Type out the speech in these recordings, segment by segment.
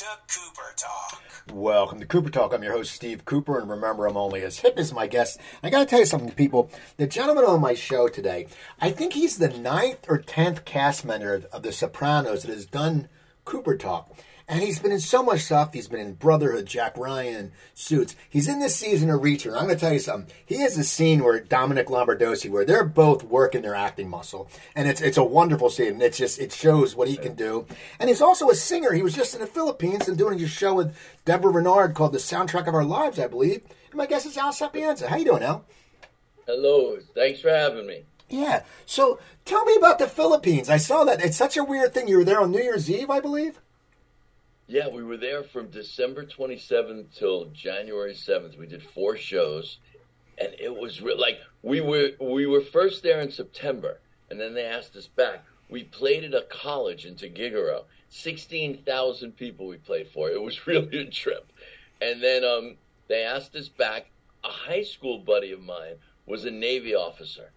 to Cooper Talk. Welcome to Cooper Talk. I'm your host, Steve Cooper, and remember, I'm only as hip as my guest. I got to tell you something, people. The gentleman on my show today, I think he's the ninth or tenth cast member of The Sopranos that has done Cooper Talk. And he's been in so much stuff. He's been in Brotherhood, Jack Ryan, Suits. He's in this season of Reacher. I'm going to tell you something. He has a scene where Dominic Lombardozzi, where they're both working their acting muscle, and it's it's a wonderful scene. And It's just it shows what he can do. And he's also a singer. He was just in the Philippines and doing a show with Deborah Rennard called "The Soundtrack of Our Lives," I believe. And my guest is Al Sapienza. How you doing, Al? Hello. Thanks for having me. Yeah. So tell me about the Philippines. I saw that. It's such a weird thing. You were there on New Year's Eve, I believe. Yeah, we were there from December 27th till January 7th. We did four shows, and it was re- like we were we were first there in September, and then they asked us back. We played at a college in Tuguegarao. 16,000 people we played for. It was really a trip. And then um, they asked us back. A high school buddy of mine was a Navy officer,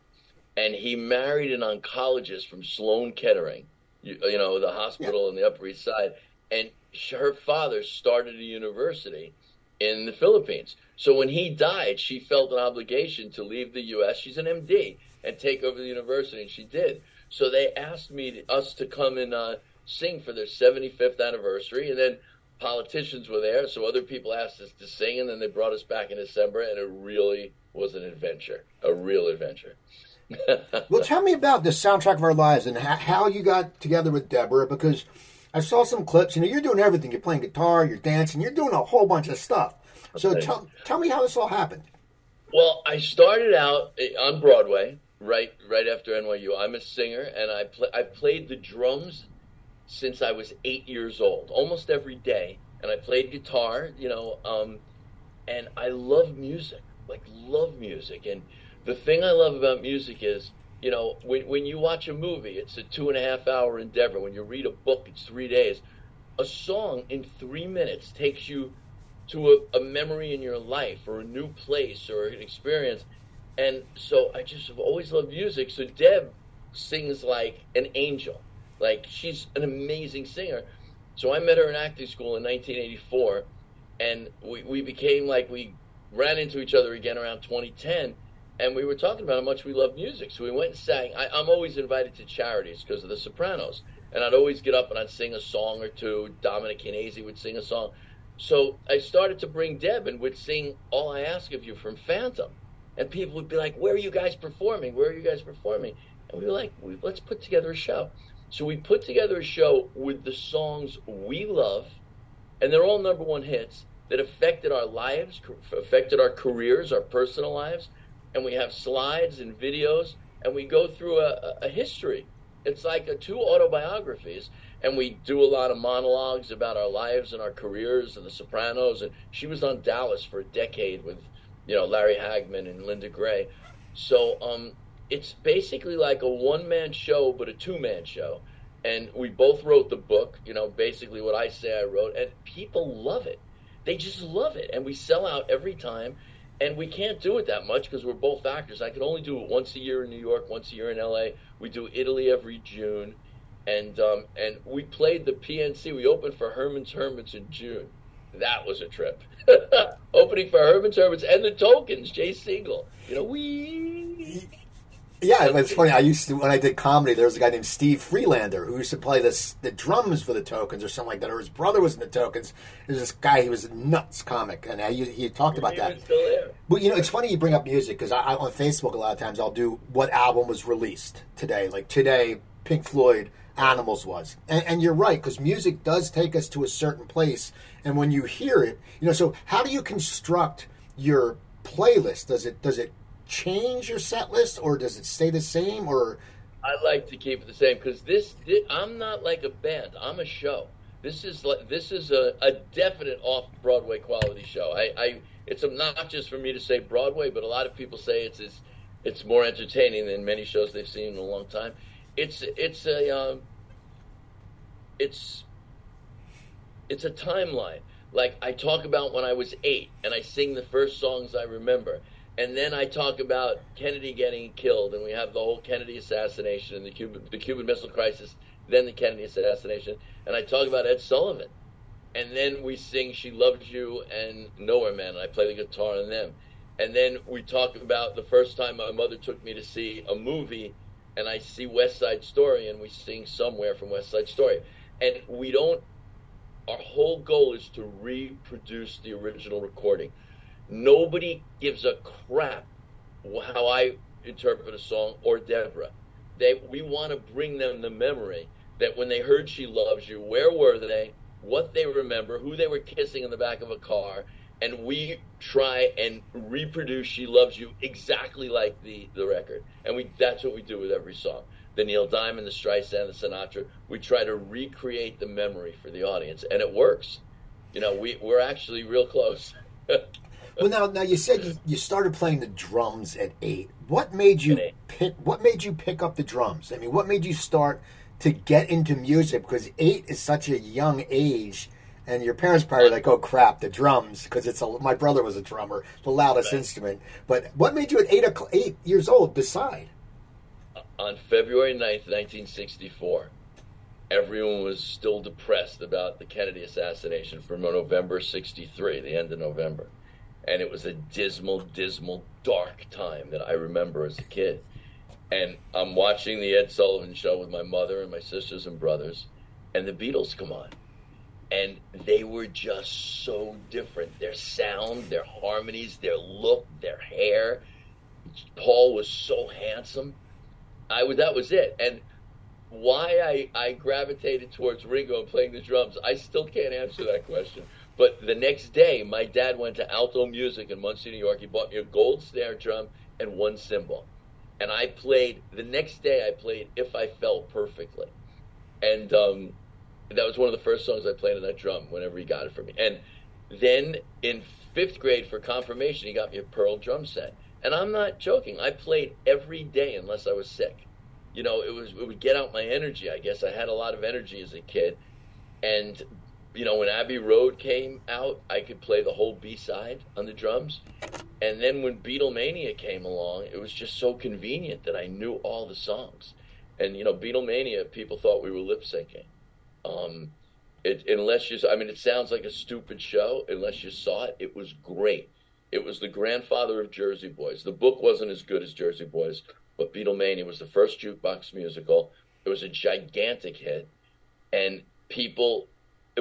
and he married an oncologist from Sloan Kettering, you, you know, the hospital on the Upper East Side. And her father started a university in the Philippines. So when he died, she felt an obligation to leave the U.S. She's an MD and take over the university, and she did. So they asked me, to, us, to come and uh, sing for their 75th anniversary, and then politicians were there, so other people asked us to sing, and then they brought us back in December, and it really was an adventure, a real adventure. well, tell me about the soundtrack of our lives and how you got together with Deborah, because I saw some clips. You know, you're doing everything. You're playing guitar, you're dancing, you're doing a whole bunch of stuff. So okay. tell, tell me how this all happened. Well, I started out eh, on Broadway right right after NYU. I'm a singer, and I play, I played the drums since I was eight years old, almost every day. And I played guitar, you know, um, and I love music, like love music. And the thing I love about music is you know, when, when you watch a movie, it's a two and a half hour endeavor. When you read a book, it's three days. A song in three minutes takes you to a, a memory in your life or a new place or an experience. And so I just have always loved music. So Deb sings like an angel. Like she's an amazing singer. So I met her in acting school in 1984, and we, we became like we ran into each other again around 2010 and we were talking about how much we love music. So we went and sang. I, am always invited to charities because of The Sopranos, and I'd always get up and I'd sing a song or two. Dominic Chianese would sing a song. So I started to bring Deb and would sing "All I Ask of You" from Phantom, and people would be like, "Where are you guys performing? Where are you guys performing?" And we were like, "Let's put together a show." So we put together a show with the songs we love, and they're all number one hits that affected our lives, affected our careers, our personal lives and we have slides and videos, and we go through a, a history. It's like a, two autobiographies, and we do a lot of monologues about our lives and our careers and The Sopranos. And she was on Dallas for a decade with, you know, Larry Hagman and Linda Gray. So um, it's basically like a one man show, but a two man show. And we both wrote the book, you know, basically what I say I wrote, and people love it. They just love it. And we sell out every time and we can't do it that much because we're both actors. I can only do it once a year in New York, once a year in LA. We do Italy every June, and um, and we played the PNC. We opened for Herman's Hermits in June. That was a trip. Opening for Herman's Hermits and the Tokens, Jay Siegel. You know, we yeah, it's funny. I used to when I did comedy. There was a guy named Steve Freelander who used to play this the drums for the Tokens or something like that, or his brother was in the Tokens. There's this guy. He was a nuts comic, and he, he talked about that. But you know, it's funny you bring up music because I, I, on Facebook a lot of times I'll do what album was released today. Like today, Pink Floyd, Animals was, and, and you're right because music does take us to a certain place, and when you hear it, you know. So how do you construct your playlist? Does it does it change your set list, or does it stay the same? Or I like to keep it the same because this, this, I'm not like a band. I'm a show. This is this is a, a definite off Broadway quality show. I, I it's just for me to say Broadway, but a lot of people say it's it's, it's more entertaining than many shows they've seen in a long time. It's it's a um, it's it's a timeline. Like I talk about when I was eight, and I sing the first songs I remember and then I talk about Kennedy getting killed, and we have the whole Kennedy assassination and the Cuban the Cuban Missile Crisis, then the Kennedy assassination, and I talk about Ed Sullivan, and then we sing "She Loves You" and "Nowhere Man." And I play the guitar on them, and then we talk about the first time my mother took me to see a movie, and I see West Side Story, and we sing "Somewhere" from West Side Story, and we don't. Our whole goal is to reproduce the original recording. Nobody gives a crap how I interpret a song or Deborah. They we want to bring them the memory that when they heard "She Loves You," where were they? What they remember? Who they were kissing in the back of a car? And we try and reproduce "She Loves You" exactly like the the record. And we that's what we do with every song. The Neil Diamond, the Streisand, the Sinatra. We try to recreate the memory for the audience, and it works. You know, we we're actually real close. well, now, now you said you, you started playing the drums at eight. What made you pick? What made you pick up the drums? I mean, what made you start to get into music? Because eight is such a young age, and your parents probably like, "Oh crap, the drums!" Because it's a. My brother was a drummer, the loudest right. instrument. But what made you at eight eight years old decide? On February 9th, 1964, everyone was still depressed about the Kennedy assassination from November 63, the end of November and it was a dismal, dismal, dark time that I remember as a kid. And I'm watching the Ed Sullivan show with my mother and my sisters and brothers, and the Beatles come on. And they were just so different. Their sound, their harmonies, their look, their hair. Paul was so handsome. I was that was it. And why I, I gravitated towards Ringo and playing the drums, I still can't answer that question. But the next day, my dad went to Alto Music in Monsey, New York. He bought me a gold snare drum and one cymbal. And I played, the next day, I played If I Fell Perfectly. And um, that was one of the first songs I played on that drum whenever he got it for me. And then in fifth grade for confirmation, he got me a Pearl drum set. And I'm not joking. I played every day unless I was sick. You know, it was it would get out my energy. I guess I had a lot of energy as a kid, and you know, when Abbey Road came out, I could play the whole B side on the drums. And then when Beatlemania came along, it was just so convenient that I knew all the songs. And you know, Beatlemania, people thought we were lip syncing. Um, it, unless you, I mean, it sounds like a stupid show. Unless you saw it, it was great. It was the grandfather of Jersey Boys. The book wasn't as good as Jersey Boys, but Beatlemania was the first jukebox musical. It was a gigantic hit, and people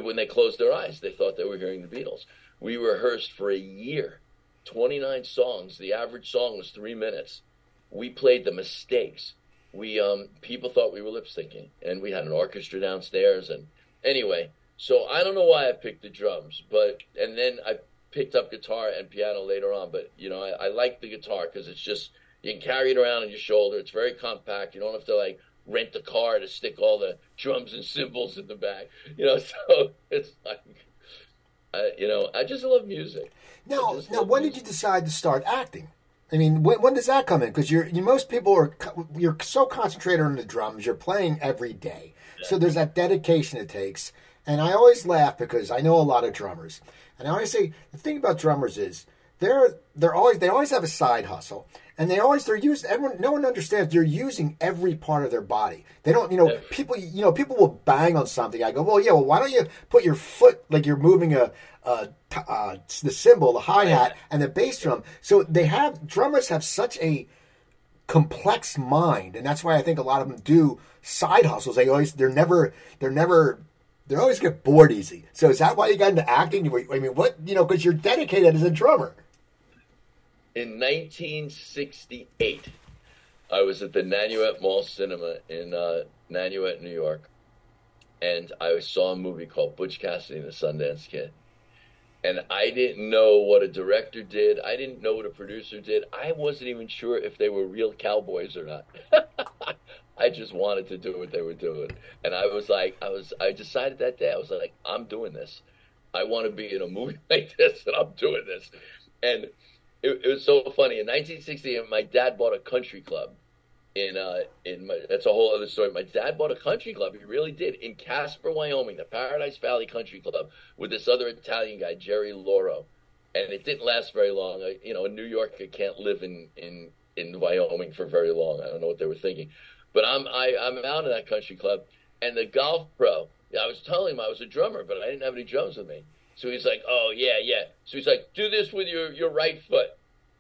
when they closed their eyes, they thought they were hearing the Beatles. We rehearsed for a year, 29 songs. The average song was three minutes. We played the mistakes. We um, people thought we were lip syncing, and we had an orchestra downstairs. And anyway, so I don't know why I picked the drums, but and then I picked up guitar and piano later on. But you know, I, I like the guitar because it's just you can carry it around on your shoulder. It's very compact. You don't have to like rent a car to stick all the drums and cymbals in the back. You know, so it's like, I, you know, I just love music. Now, now, when music. did you decide to start acting? I mean, when, when does that come in? Because you're you, most people are you're so concentrated on the drums. You're playing every day, yeah. so there's that dedication it takes. And I always laugh because I know a lot of drummers, and I always say the thing about drummers is they're they're always they always have a side hustle. And they always they're used everyone no one understands they're using every part of their body. They don't you know people you know people will bang on something. I go well yeah well why don't you put your foot like you're moving a, a uh, the cymbal the hi-hat and the bass drum. So they have drummers have such a complex mind. And that's why i think a lot of them do side hustles. They always they're never they're never they always get bored easy. So is that why you got into acting? I mean what you know because you're dedicated as a drummer in 1968, I was at the Nanuet Mall Cinema in uh, Nanuet, New York, and I saw a movie called Butch Cassidy and the Sundance Kid. And I didn't know what a director did. I didn't know what a producer did. I wasn't even sure if they were real cowboys or not. I just wanted to do what they were doing. And I was like, I was, I decided that day, I was like, I'm doing this. I want to be in a movie like this, and I'm doing this. And it, it, was so funny. In 1960, my dad bought a country club. In uh, in my, that's a whole other story. My dad bought a country club. He really did in Casper, Wyoming, the Paradise Valley Country Club, with this other Italian guy, Jerry Loro. And it didn't last very long. I, you know, a New Yorker can't live in in in Wyoming for very long. I don't know what they were thinking, but I'm I, I'm out in that country club, And the golf pro, I was telling him I was a drummer, but I didn't have any drums with me. So he's like, "Oh yeah, yeah." So he's like, "Do this with your your right foot."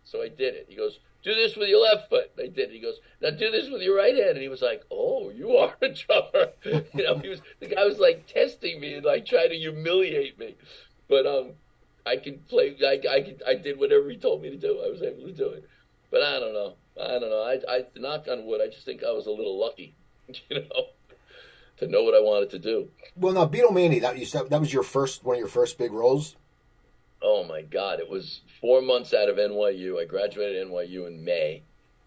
So I did it. He goes, "Do this with your left foot." I did it. He goes, "Now do this with your right hand." And he was like, "Oh, you are a drummer." you know, he was the guy was like testing me and like trying to humiliate me. But um, I can play. I I could, I did whatever he told me to do. I was able to do it. But I don't know. I don't know. I I knock on wood. I just think I was a little lucky. You know to know what I wanted to do. Well, now Beatlemania, that you that was your first one of your first big roles. Oh my God! It was four months out of NYU. I graduated NYU in May,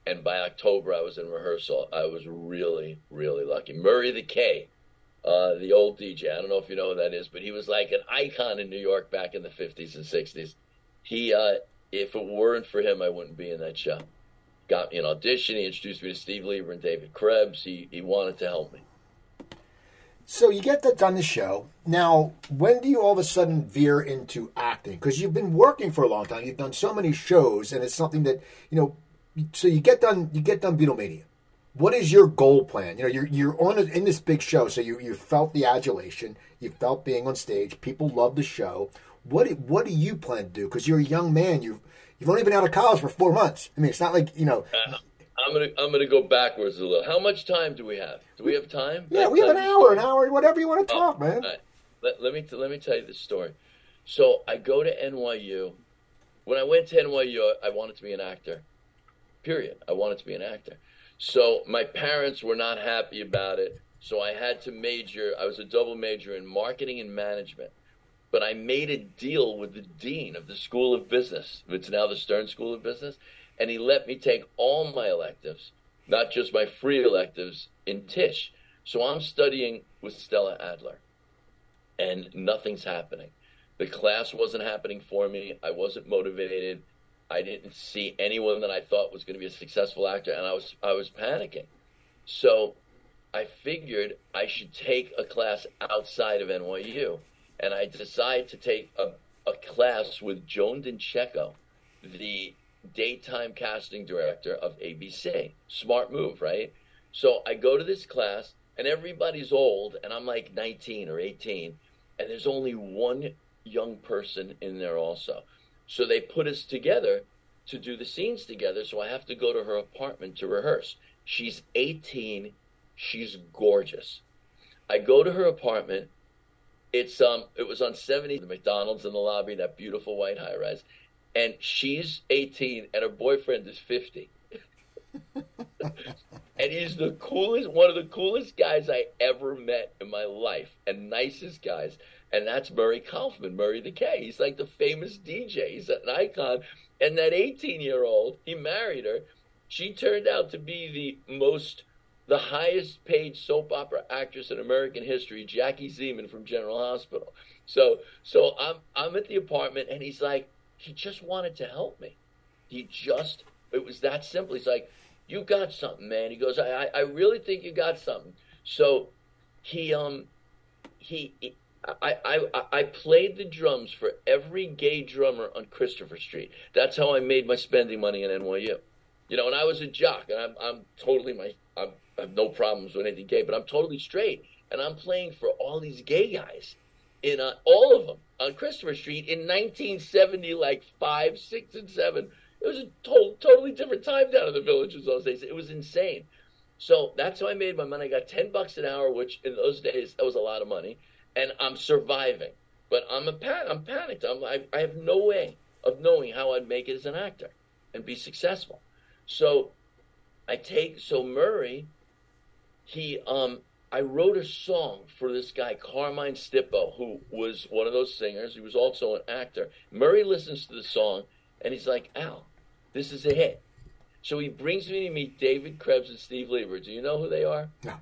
and by October I was in rehearsal. I was really, really lucky. Murray the K, uh, the old DJ. I don't know if you know who that is, but he was like an icon in New York back in the fifties and sixties. He, uh, if it weren't for him, I wouldn't be in that show. Got me an audition. He introduced me to Steve Leber and David Krebs. He he wanted to help me. So you get that done the show. Now, when do you all of a sudden veer into acting? Because you've been working for a long time. You've done so many shows, and it's something that you know. So you get done. You get done Beatlemania. What is your goal plan? You know, you're you're on a, in this big show, so you you felt the adulation, you felt being on stage. People love the show. What what do you plan to do? Because you're a young man. You've you've only been out of college for four months. I mean, it's not like you know. Uh, I'm gonna I'm gonna go backwards a little. How much time do we have? Do we have time? Yeah, we have an hour, an hour, whatever you want to oh, talk, oh, man. Right. Let, let me let me tell you this story. So I go to NYU. When I went to NYU, I wanted to be an actor. Period. I wanted to be an actor. So my parents were not happy about it. So I had to major. I was a double major in marketing and management. But I made a deal with the dean of the School of Business. It's now the Stern School of Business and he let me take all my electives, not just my free electives, in Tisch. So I'm studying with Stella Adler, and nothing's happening. The class wasn't happening for me. I wasn't motivated. I didn't see anyone that I thought was going to be a successful actor, and I was I was panicking. So I figured I should take a class outside of NYU, and I decided to take a, a class with Joan D'Incecco, the daytime casting director of ABC. Smart move, right? So I go to this class, and everybody's old, and I'm like 19 or 18, and there's only one young person in there also. So they put us together to do the scenes together, so I have to go to her apartment to rehearse. She's 18, she's gorgeous. I go to her apartment. It's um it was on 70 the McDonald's in the lobby, that beautiful white high rise and she's 18 and her boyfriend is 50. and he's the coolest, one of the coolest guys I ever met in my life, and nicest guys. And that's Murray Kaufman, Murray the K. He's like the famous DJ. He's an icon. And that 18 year old, he married her. She turned out to be the most, the highest paid soap opera actress in American history, Jackie Zeman from General Hospital. So, so I'm, I'm at the apartment, and he's like, he just wanted to help me. He just, it was that simple. He's like, you got something, man. He goes, I, I really think you got something. So he, um, he, I, I, I played the drums for every gay drummer on Christopher Street. That's how I made my spending money in NYU. You know, and I was a jock, and I'm, I'm totally my, I'm, I have no problems with anything gay, but I'm totally straight, and I'm playing for all these gay guys in uh, all of them on Christopher Street in 1970, like five, six, and seven. It was a to- totally different time down in the villages those days. It was insane. So that's how I made my money. I got 10 bucks an hour, which in those days, that was a lot of money. And I'm surviving. But I'm, a pan- I'm panicked. I'm, I, I have no way of knowing how I'd make it as an actor and be successful. So I take, so Murray, he, um, I wrote a song for this guy, Carmine Stippo, who was one of those singers. He was also an actor. Murray listens to the song and he's like, Al, this is a hit. So he brings me to meet David Krebs and Steve Leber. Do you know who they are? No.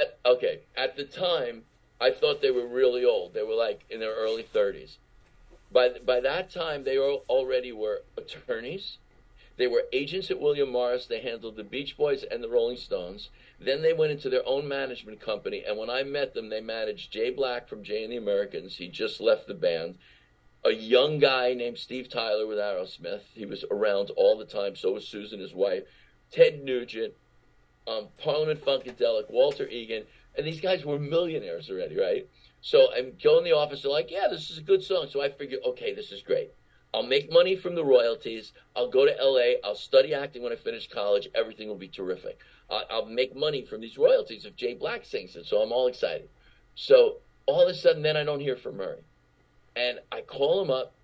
At, okay. At the time, I thought they were really old. They were like in their early 30s. By, by that time, they already were attorneys. They were agents at William Morris. They handled the Beach Boys and the Rolling Stones. Then they went into their own management company, and when I met them, they managed Jay Black from Jay and the Americans. He just left the band. A young guy named Steve Tyler with Aerosmith. He was around all the time. So was Susan, his wife. Ted Nugent, um, Parliament Funkadelic, Walter Egan, and these guys were millionaires already, right? So I'm going in the office. They're like, "Yeah, this is a good song." So I figure, okay, this is great. I'll make money from the royalties. I'll go to LA. I'll study acting when I finish college. Everything will be terrific. I'll, I'll make money from these royalties if Jay Black sings it. So I'm all excited. So all of a sudden, then I don't hear from Murray, and I call him up,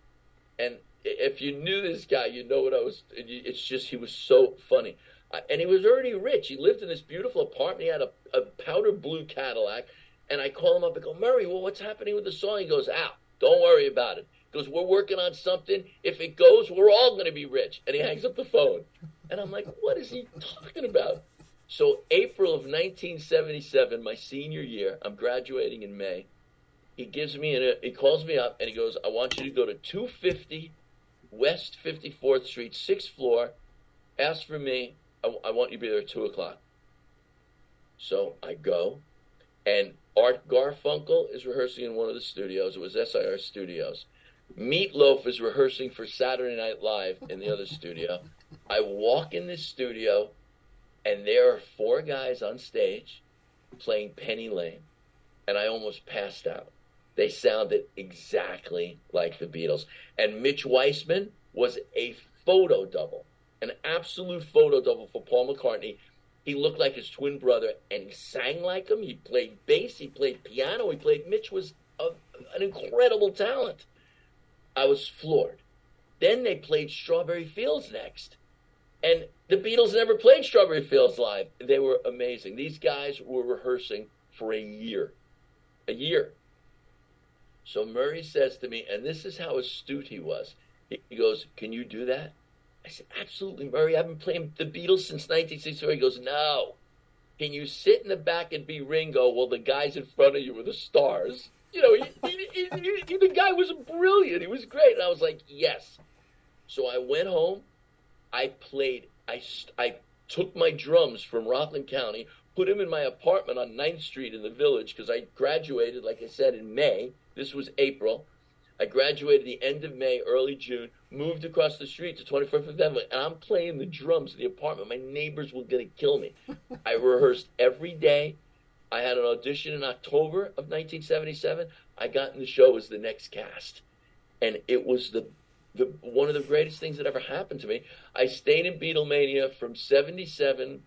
and if you knew this guy, you know what I was. It's just he was so funny, and he was already rich. He lived in this beautiful apartment. He had a, a powder blue Cadillac, and I call him up and go, Murray, well, what's happening with the song? He goes, out. don't worry about it goes, We're working on something. If it goes, we're all going to be rich. And he hangs up the phone. And I'm like, What is he talking about? So, April of 1977, my senior year, I'm graduating in May. He gives me, an, he calls me up and he goes, I want you to go to 250 West 54th Street, sixth floor. Ask for me. I, I want you to be there at 2 o'clock. So I go, and Art Garfunkel is rehearsing in one of the studios. It was SIR Studios. Meatloaf is rehearsing for Saturday Night Live in the other studio. I walk in this studio, and there are four guys on stage playing Penny Lane, and I almost passed out. They sounded exactly like the Beatles. And Mitch Weissman was a photo double, an absolute photo double for Paul McCartney. He looked like his twin brother, and he sang like him. He played bass, he played piano, he played. Mitch was a, an incredible talent. I was floored. Then they played Strawberry Fields next. And the Beatles never played Strawberry Fields live. They were amazing. These guys were rehearsing for a year. A year. So Murray says to me, and this is how astute he was. He goes, Can you do that? I said, Absolutely, Murray. I've been playing the Beatles since 1964. He goes, No. Can you sit in the back and be Ringo while the guys in front of you are the stars? You know, he, he, he, the guy was brilliant. He was great. And I was like, yes. So I went home. I played. I, I took my drums from Rockland County, put them in my apartment on 9th Street in the village because I graduated, like I said, in May. This was April. I graduated the end of May, early June, moved across the street to 24th Avenue, and I'm playing the drums in the apartment. My neighbors were going to kill me. I rehearsed every day. I had an audition in October of 1977. I got in the show as the next cast, and it was the the one of the greatest things that ever happened to me. I stayed in Beatlemania from 77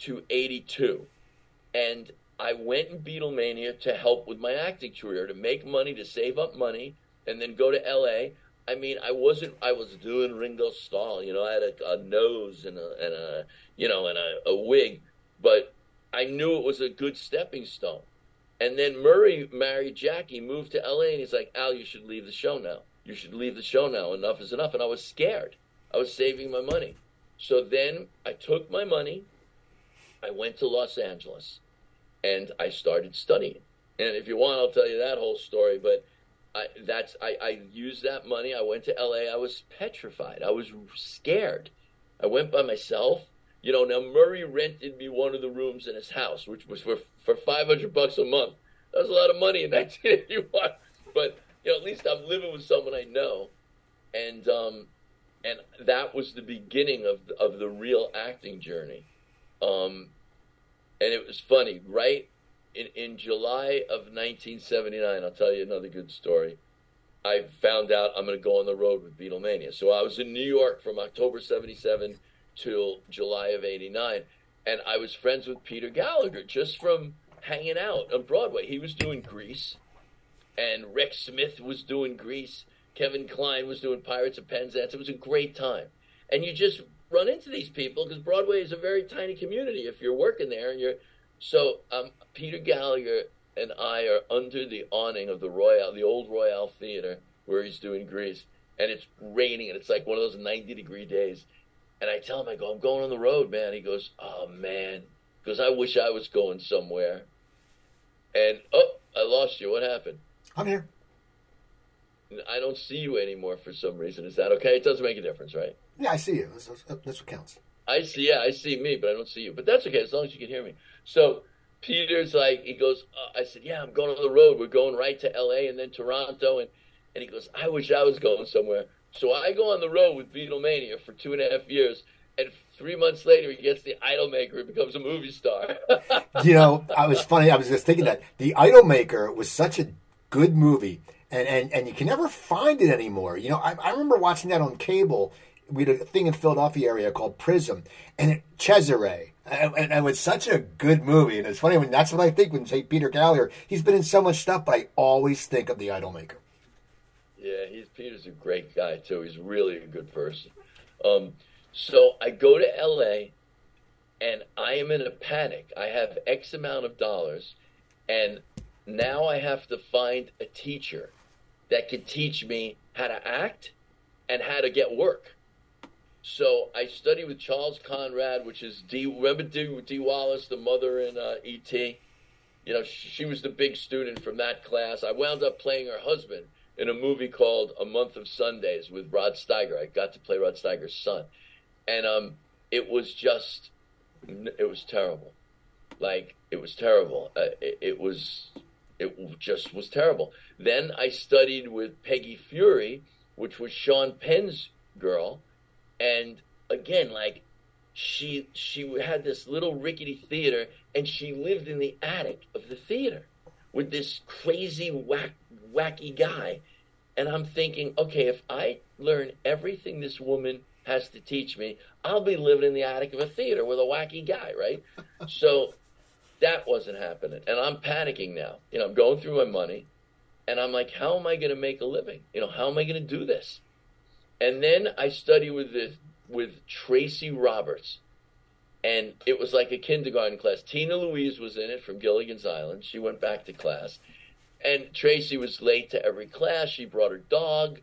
to 82, and I went in Beatlemania to help with my acting career, to make money, to save up money, and then go to LA. I mean, I wasn't. I was doing Ringo Starr. You know, I had a, a nose and a, and a you know and a, a wig, but I knew it was a good stepping stone. And then Murray married Jackie, moved to LA, and he's like, Al, you should leave the show now. You should leave the show now. Enough is enough. And I was scared. I was saving my money. So then I took my money, I went to Los Angeles, and I started studying. And if you want, I'll tell you that whole story. But I, that's I, I used that money. I went to LA. I was petrified. I was scared. I went by myself. You know, now Murray rented me one of the rooms in his house, which was for for five hundred bucks a month. That was a lot of money in 1981. But you know, at least I'm living with someone I know, and um, and that was the beginning of the, of the real acting journey. Um, and it was funny, right? In in July of 1979, I'll tell you another good story. I found out I'm going to go on the road with Beatlemania. So I was in New York from October 77 till July of 89. And I was friends with Peter Gallagher just from hanging out on Broadway. He was doing Grease, and Rex Smith was doing Grease. Kevin Kline was doing Pirates of Penzance. It was a great time. And you just run into these people because Broadway is a very tiny community if you're working there. And you're so um, Peter Gallagher and I are under the awning of the Royal, the old Royal Theater, where he's doing Grease, and it's raining, and it's like one of those 90 degree days. And I tell him, I go, I'm going on the road, man. He goes, Oh man, because I wish I was going somewhere. And oh, I lost you. What happened? I'm here. I don't see you anymore for some reason. Is that okay? It doesn't make a difference, right? Yeah, I see you. That's, that's what counts. I see. Yeah, I see me, but I don't see you. But that's okay as long as you can hear me. So Peter's like, he goes. Uh, I said, yeah, I'm going on the road. We're going right to L.A. and then Toronto, and and he goes, I wish I was going somewhere. So I go on the road with Beatlemania for two and a half years, and three months later he gets the Idolmaker and becomes a movie star. you know, I was funny. I was just thinking that the Idolmaker was such a good movie, and and, and you can never find it anymore. You know, I, I remember watching that on cable. We had a thing in Philadelphia area called Prism, and it, Cesare. And, and it was such a good movie, and it's funny when that's what I think when say Peter Gallagher. He's been in so much stuff, but I always think of the Idolmaker. Yeah, he's Peter's a great guy too. He's really a good person. Um, so I go to LA and I am in a panic. I have X amount of dollars and now I have to find a teacher that can teach me how to act and how to get work. So I study with Charles Conrad, which is D. Remember D. Dee Wallace, the mother in uh, E.T. You know, she was the big student from that class. I wound up playing her husband in a movie called A Month of Sundays with Rod Steiger. I got to play Rod Steiger's son, and um, it was just, it was terrible. Like it was terrible. Uh, it, it was, it just was terrible. Then I studied with Peggy Feury, which was Sean Penn's girl, and again, like she she had this little rickety theater, and she lived in the attic of the theater with this crazy whack wacky guy. And I'm thinking, okay, if I learn everything this woman has to teach me, I'll be living in the attic of a theater with a wacky guy, right? so that wasn't happening. And I'm panicking now. You know, I'm going through my money and I'm like, how am I going to make a living? You know, how am I going to do this? And then I study with this, with Tracy Roberts. And it was like a kindergarten class. Tina Louise was in it from Gilligan's Island. She went back to class. And Tracy was late to every class. She brought her dog.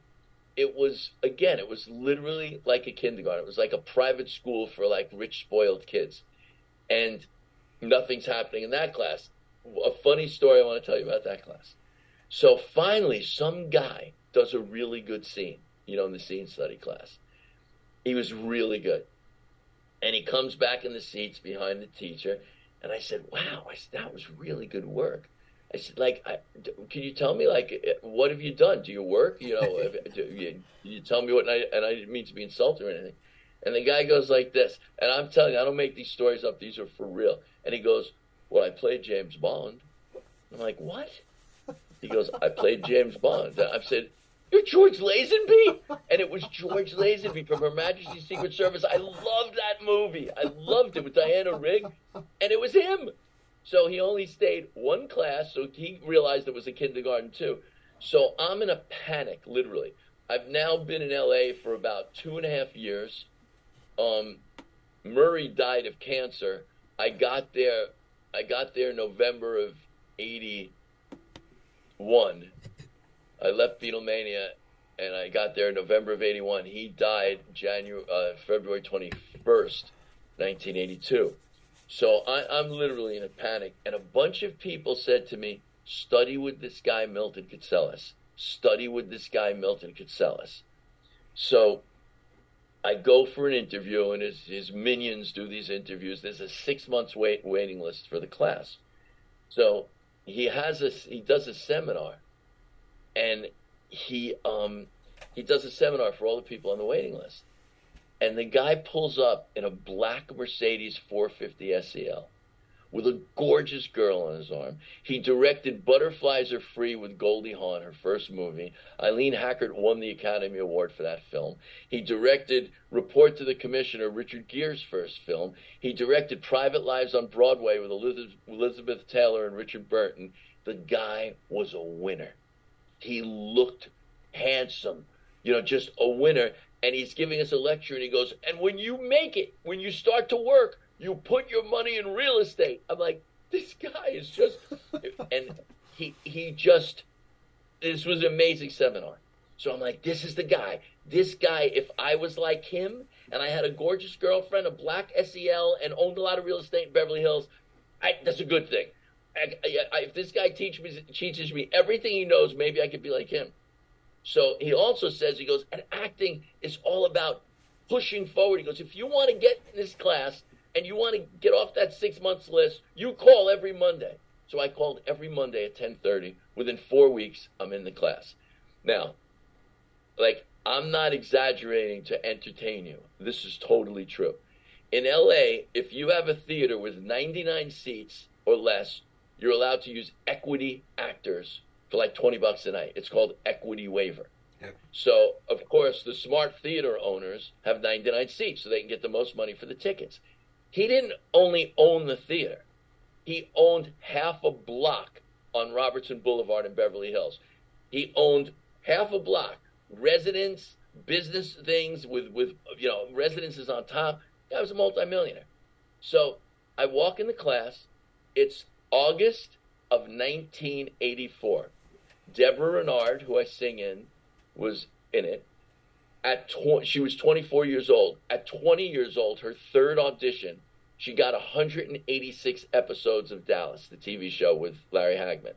It was, again, it was literally like a kindergarten. It was like a private school for like rich, spoiled kids. And nothing's happening in that class. A funny story I want to tell you about that class. So finally, some guy does a really good scene, you know, in the scene study class. He was really good. And he comes back in the seats behind the teacher. And I said, wow, I said, that was really good work. I said, like, I, can you tell me, like, eh, what have you done? Do you work? You know, if, do you, you tell me what, and I, and I didn't mean to be insulting or anything. And the guy goes like this, and I'm telling you, I don't make these stories up. These are for real. And he goes, well, I played James Bond. I'm like, what? He goes, I played James Bond. I've said, you're George Lazenby? And it was George Lazenby from Her Majesty's Secret Service. I loved that movie. I loved it with Diana Rigg. And it was him. So he only stayed one class, so he realized it was a kindergarten too. So I'm in a panic, literally. I've now been in LA for about two and a half years. Um, Murray died of cancer. I got there. I got there November of '81. I left Beatlemania, and I got there in November of '81. He died January, uh, February 21st, 1982. So I, I'm literally in a panic. And a bunch of people said to me, study with this guy, Milton Katselas. Study with this guy, Milton Katselas. So I go for an interview, and his, his minions do these interviews. There's a six months wait, waiting list for the class. So he has a he does a seminar, and he um he does a seminar for all the people on the waiting list. And the guy pulls up in a black Mercedes 450 SEL with a gorgeous girl on his arm. He directed Butterflies Are Free with Goldie Hawn, her first movie. Eileen Heckart won the Academy Award for that film. He directed Report to the Commissioner, Richard Gere's first film. He directed Private Lives on Broadway with Elizabeth Taylor and Richard Burton. The guy was a winner. He looked handsome, you know, just a winner and he's giving us a lecture and he goes, and when you make it, when you start to work, you put your money in real estate. I'm like, this guy is just, and he he just, this was an amazing seminar. So I'm like, this is the guy. This guy, if I was like him and I had a gorgeous girlfriend, a black SEL, and owned a lot of real estate in Beverly Hills, I, that's a good thing. I, I, if this guy teach me, teaches me everything he knows, maybe I could be like him. So he also says, he goes, and acting is all about pushing forward. He goes, if you want to get in this class and you want to get off that six months list, you call every Monday. So I called every Monday at 1030. Within four weeks, I'm in the class. Now, like, I'm not exaggerating to entertain you. This is totally true. In LA, if you have a theater with 99 seats or less, you're allowed to use equity actors for like 20 bucks a night. It's called equity waiver. Yep. So, of course, the smart theater owners have 99 seats so they can get the most money for the tickets. He didn't only own the theater, he owned half a block on Robertson Boulevard in Beverly Hills. He owned half a block, residence, business things with, with you know, residences on top. Guy was a multimillionaire. So I walk in the class. It's August of 1984. Deborah Rennard, who I sing in, was in it. At tw- she was 24 years old. At 20 years old, her third audition, she got 186 episodes of Dallas, the TV show with Larry Hagman.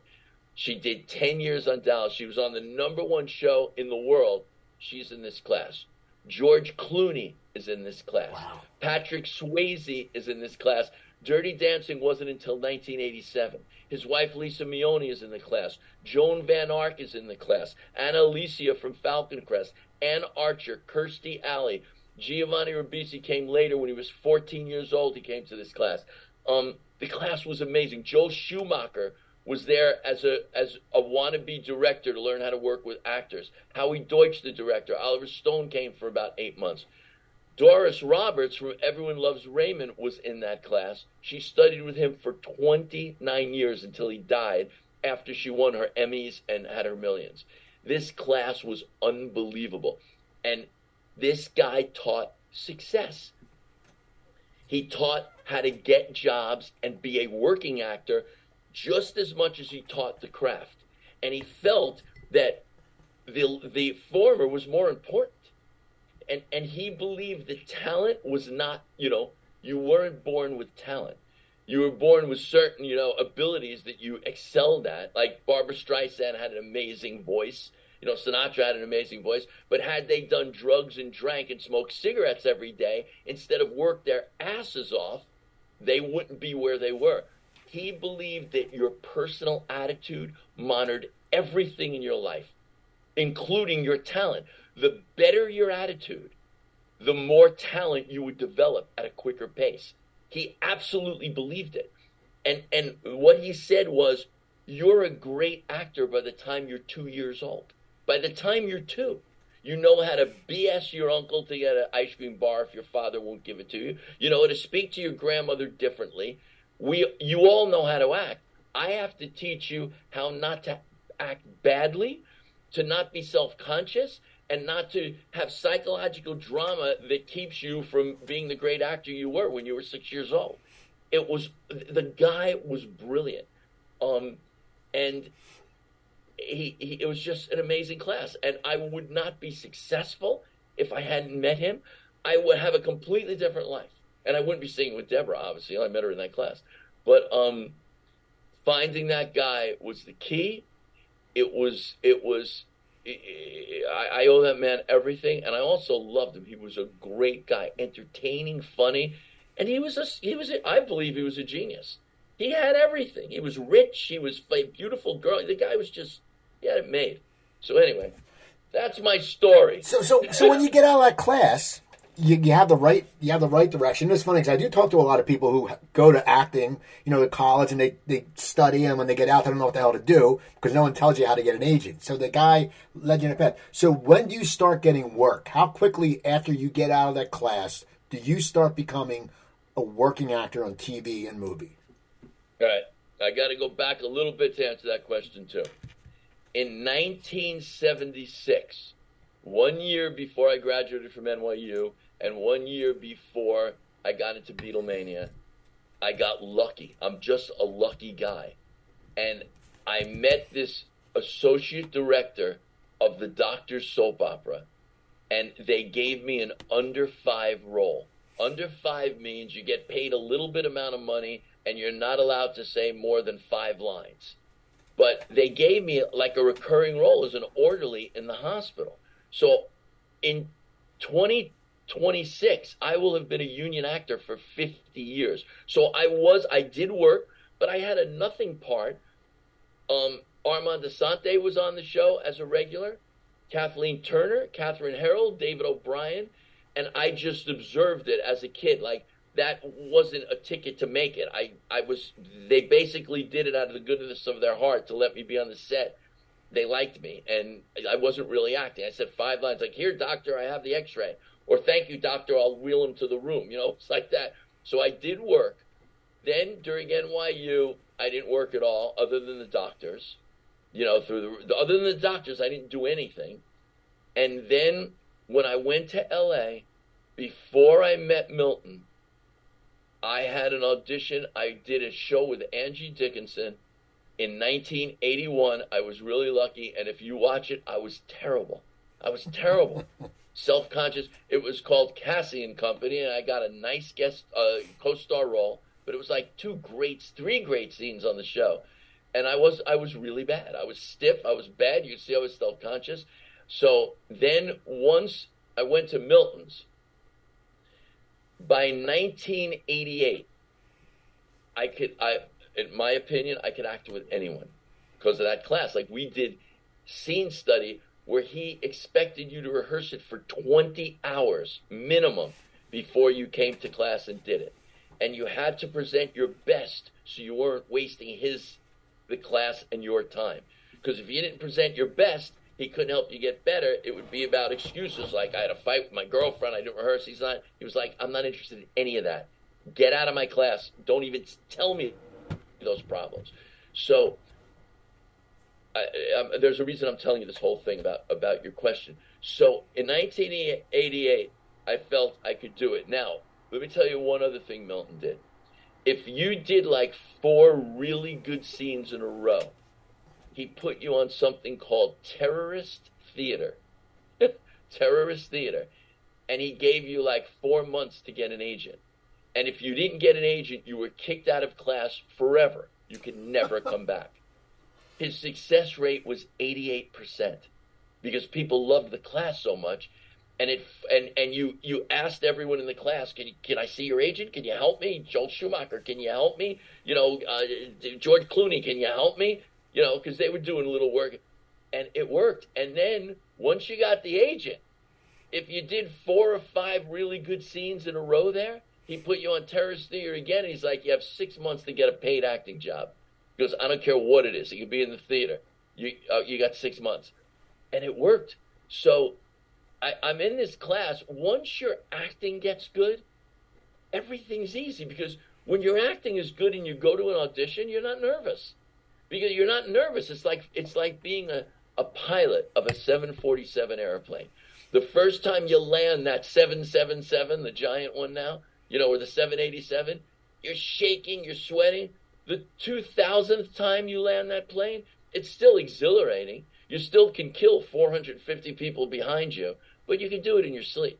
She did 10 years on Dallas. She was on the number one show in the world. She's in this class. George Clooney is in this class. Wow. Patrick Swayze is in this class. Dirty Dancing wasn't until 1987. His wife Lisa Mione is in the class. Joan Van Ark is in the class. Ana Alicia from Falcon Crest. Anne Archer, Kirstie Alley. Giovanni Ribisi came later when he was 14 years old. He came to this class. Um, the class was amazing. Joel Schumacher was there as a as a wannabe director to learn how to work with actors. Howie Deutch, the director. Oliver Stone came for about eight months. Doris Roberts from Everyone Loves Raymond was in that class. She studied with him for 29 years until he died after she won her Emmys and had her millions. This class was unbelievable. And this guy taught success. He taught how to get jobs and be a working actor just as much as he taught the craft. And he felt that the, the former was more important. And, and he believed that talent was not, you know, you weren't born with talent. You were born with certain, you know, abilities that you excelled at. Like Barbra Streisand had an amazing voice. You know, Sinatra had an amazing voice. But had they done drugs and drank and smoked cigarettes every day instead of worked their asses off, they wouldn't be where they were. He believed that your personal attitude monitored everything in your life, including your talent. The better your attitude, the more talent you would develop at a quicker pace. He absolutely believed it. And and what he said was, you're a great actor by the time you're two years old. By the time you're two, you know how to BS your uncle to get an ice cream bar if your father won't give it to you. You know how to speak to your grandmother differently. We, you all know how to act. I have to teach you how not to act badly, to not be self conscious, and not to have psychological drama that keeps you from being the great actor you were when you were six years old. It was the guy was brilliant, um, and he, he it was just an amazing class. And I would not be successful if I hadn't met him. I would have a completely different life, and I wouldn't be singing with Deborah. Obviously, I met her in that class, but um, finding that guy was the key. It was it was I, I owe that man everything, and I also loved him. He was a great guy, entertaining, funny, and he was a he was a, I believe he was a genius. He had everything. He was rich. He was a beautiful girl. The guy was just he had it made. So anyway, that's my story. So so so when you get out of that class, you, you have the right you have the right direction. It's funny because I do talk to a lot of people who go to acting, you know, to college and they, they study and when they get out, they don't know what the hell to do because no one tells you how to get an agent. So the guy led you in a path. So when do you start getting work? How quickly after you get out of that class do you start becoming a working actor on TV and movie? All right, I got to go back a little bit to answer that question too. In 1976, one year before I graduated from NYU, and one year before I got into Beatlemania, I got lucky. I'm just a lucky guy. And I met this associate director of the Doctor's soap opera, and they gave me an under five role. Under five means you get paid a little bit amount of money and you're not allowed to say more than five lines. But they gave me like a recurring role as an orderly in the hospital. So in 2026, I will have been a union actor for 50 years. So I was, I did work, but I had a nothing part. Um, Armand Assante was on the show as a regular. Kathleen Turner, Kathryn Harrold, David O'Brien, and I just observed it as a kid. Like that wasn't a ticket to make it. I, I was they basically did it out of the goodness of their heart to let me be on the set. They liked me and I wasn't really acting. I said five lines like, Here, doctor, I have the x ray or thank you, doctor, I'll wheel him to the room. You know, it's like that. So I did work. Then during NYU, I didn't work at all other than the doctors. You know, through the other than the doctors, I didn't do anything. And then when I went to LA, before I met Milton, I had an audition. I did a show with Angie Dickinson in 1981. I was really lucky, and if you watch it, I was terrible. I was terrible. Self conscious. It was called Cassie and Company, and I got a nice guest uh, co star role, but it was like two great, three great scenes on the show. And I was I was really bad. I was stiff. I was bad. You see, I was self conscious. So then once I went to Milton's, by 1988, I could, I, in my opinion, I could act with anyone because of that class. Like we did scene study where he expected you to rehearse it for 20 hours minimum before you came to class and did it. And you had to present your best so you weren't wasting his, the class and your time. Because if you didn't present your best, he couldn't help you get better. It would be about excuses like I had a fight with my girlfriend, I didn't rehearse. He's not. He was like, I'm not interested in any of that. Get out of my class. Don't even tell me those problems. So I, I, there's a reason I'm telling you this whole thing about about your question. So in 1988, I felt I could do it. Now let me tell you one other thing Milton did. If you did like four really good scenes in a row, he put you on something called terrorist theater. terrorist theater. And he gave you like four months to get an agent. And if you didn't get an agent, you were kicked out of class forever. You could never come back. His success rate was 88% because people loved the class so much. And it and and you you asked everyone in the class, can you, can I see your agent? Can you help me? Joel Schumacher, can you help me? You know, uh, George Clooney, can you help me? you know, because they were doing a little work, and it worked. And then once you got the agent, if you did four or five really good scenes in a row there, he put you on terrorist theater again. he's like, you have six months to get a paid acting job because I don't care what it is. It could be in the theater. You uh, you got six months, and it worked. So I, I'm in this class. Once your acting gets good, everything's easy because when your acting is good and you go to an audition, you're not nervous because you're not nervous. It's like it's like being a, a pilot of a 747 airplane. The first time you land that 777, the giant one now, you know, or the 787, you're shaking, you're sweating. The 2000th time you land that plane, it's still exhilarating. You still can kill 450 people behind you, but you can do it in your sleep.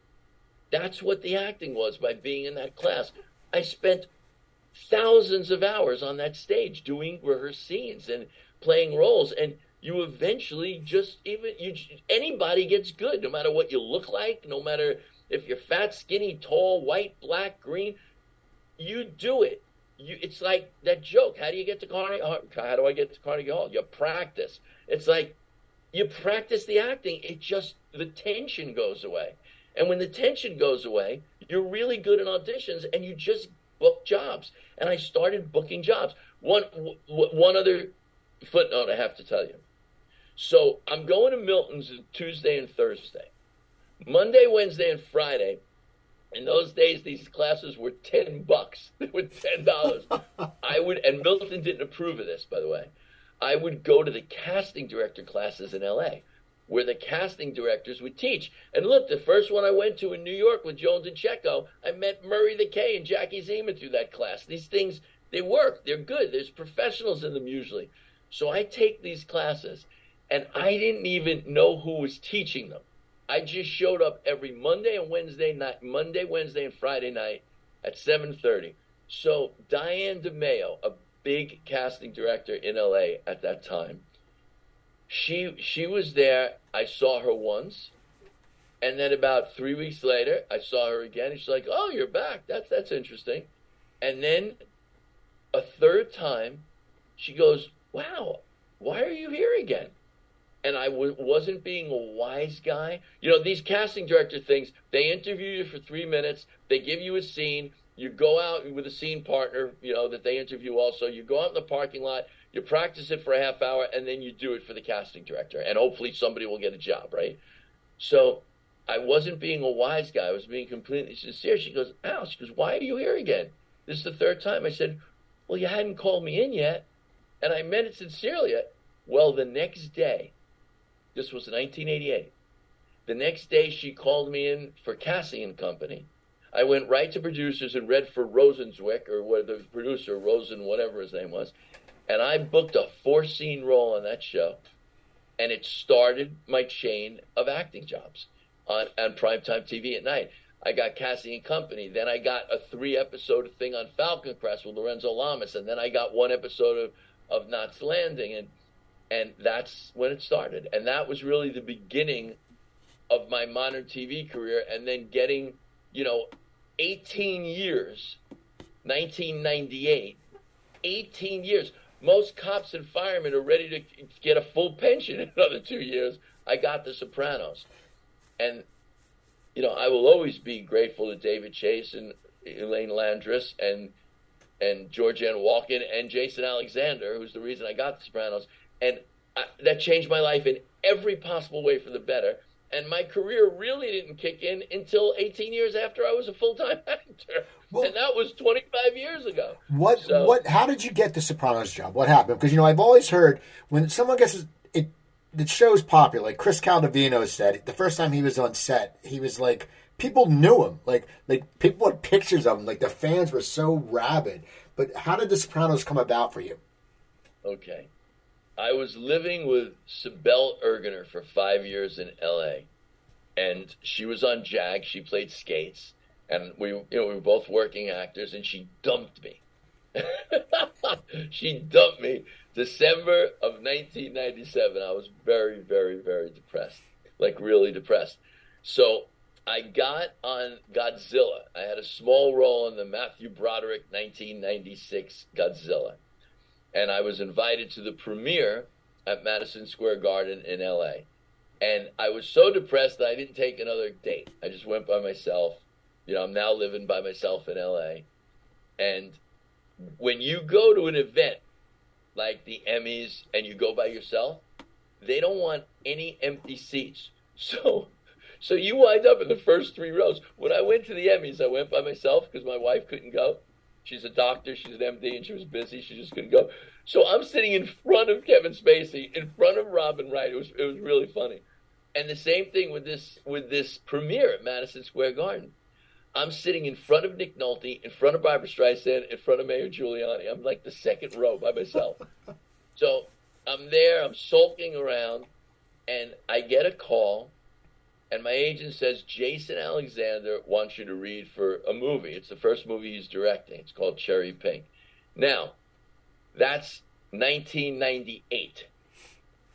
That's what the acting was by being in that class. I spent thousands of hours on that stage doing rehearsed scenes and playing roles and you eventually just even you anybody gets good no matter what you look like no matter if you're fat skinny tall white black green you do it. You, it's like that joke how do you get to carnegie uh, how do i get to carnegie hall? You practice. It's like you practice the acting it just the tension goes away. And when the tension goes away you're really good in auditions and you just book jobs, and I started booking jobs. One w- one other footnote I have to tell you. So I'm going to Milton's Tuesday and Thursday, Monday, Wednesday, and Friday. In those days, these classes were ten bucks. They were ten dollars. I would, and Milton didn't approve of this, by the way. I would go to the casting director classes in L.A where the casting directors would teach. And look, the first one I went to in New York with Jones and DeCecco, I met Murray the K and Jackie Zeman through that class. These things, they work. They're good. There's professionals in them usually. So I take these classes, and I didn't even know who was teaching them. I just showed up every Monday and Wednesday night, Monday, Wednesday, and Friday night at 7:30. So Diane DeMeo, a big casting director in LA at that time, she she was there. I saw her once, and then about three weeks later, I saw her again. And she's like, "Oh, you're back. That's that's interesting." And then a third time, she goes, "Wow, why are you here again?" And I w- wasn't being a wise guy. You know, these casting director things, they interview you for three minutes, they give you a scene, you go out with a scene partner, you know, that they interview also, you go out in the parking lot, you practice it for a half hour, and then you do it for the casting director, and hopefully somebody will get a job, right? So I wasn't being a wise guy, I was being completely sincere. She goes, Al, she goes, why are you here again? This is the third time. I said, well, you hadn't called me in yet. And I meant it sincerely. Well, the next day, this was 1988. The next day, she called me in for Cassie and Company. I went right to producers and read for Rosenzweig, or what the producer, Rosen, whatever his name was. And I booked a four scene role on that show. And it started my chain of acting jobs on, on primetime TV at night. I got Cassie and Company. Then I got a three episode thing on Falcon Crest with Lorenzo Lamas. And then I got one episode of, of Knots Landing. And and that's when it started. And that was really the beginning of my modern TV career. And then getting, you know, 18 years, 1998, 18 years. Most cops and firemen are ready to get a full pension in another two years. I got The Sopranos. And, you know, I will always be grateful to David Chase and Elaine Landris and and Georgianne Walken and Jason Alexander, who's the reason I got The Sopranos and I, that changed my life in every possible way for the better. And my career really didn't kick in until 18 years after I was a full time actor, well, and that was 25 years ago. What? So, what? How did you get the Sopranos job? What happened? Because you know I've always heard when someone gets it, the show's popular. Like Chris Caldovino said, the first time he was on set, he was like people knew him. Like like people had pictures of him. Like the fans were so rabid. But how did the Sopranos come about for you? Okay. I was living with Sibel Ergener for five years in L.A. And she was on JAG. She played skates, and we, you know, we were both working actors. And she dumped me. she dumped me December of 1997. I was very, very, very depressed, like really depressed. So I got on Godzilla. I had a small role in the Matthew Broderick 1996 Godzilla and I was invited to the premiere at Madison Square Garden in LA. And I was so depressed that I didn't take another date. I just went by myself. You know, I'm now living by myself in LA. And when you go to an event like the Emmys and you go by yourself, they don't want any empty seats. So so you wind up in the first three rows. When I went to the Emmys, I went by myself because my wife couldn't go. She's a doctor, she's an MD, and she was busy. She just couldn't go. So I'm sitting in front of Kevin Spacey, in front of Robin Wright. It was it was really funny. And the same thing with this with this premiere at Madison Square Garden. I'm sitting in front of Nick Nolte, in front of Barbra Streisand, in front of Mayor Giuliani. I'm like the second row by myself. so I'm there, I'm sulking around, and I get a call and my agent says Jason Alexander wants you to read for a movie. It's the first movie he's directing. It's called Cherry Pink. Now, that's 1998,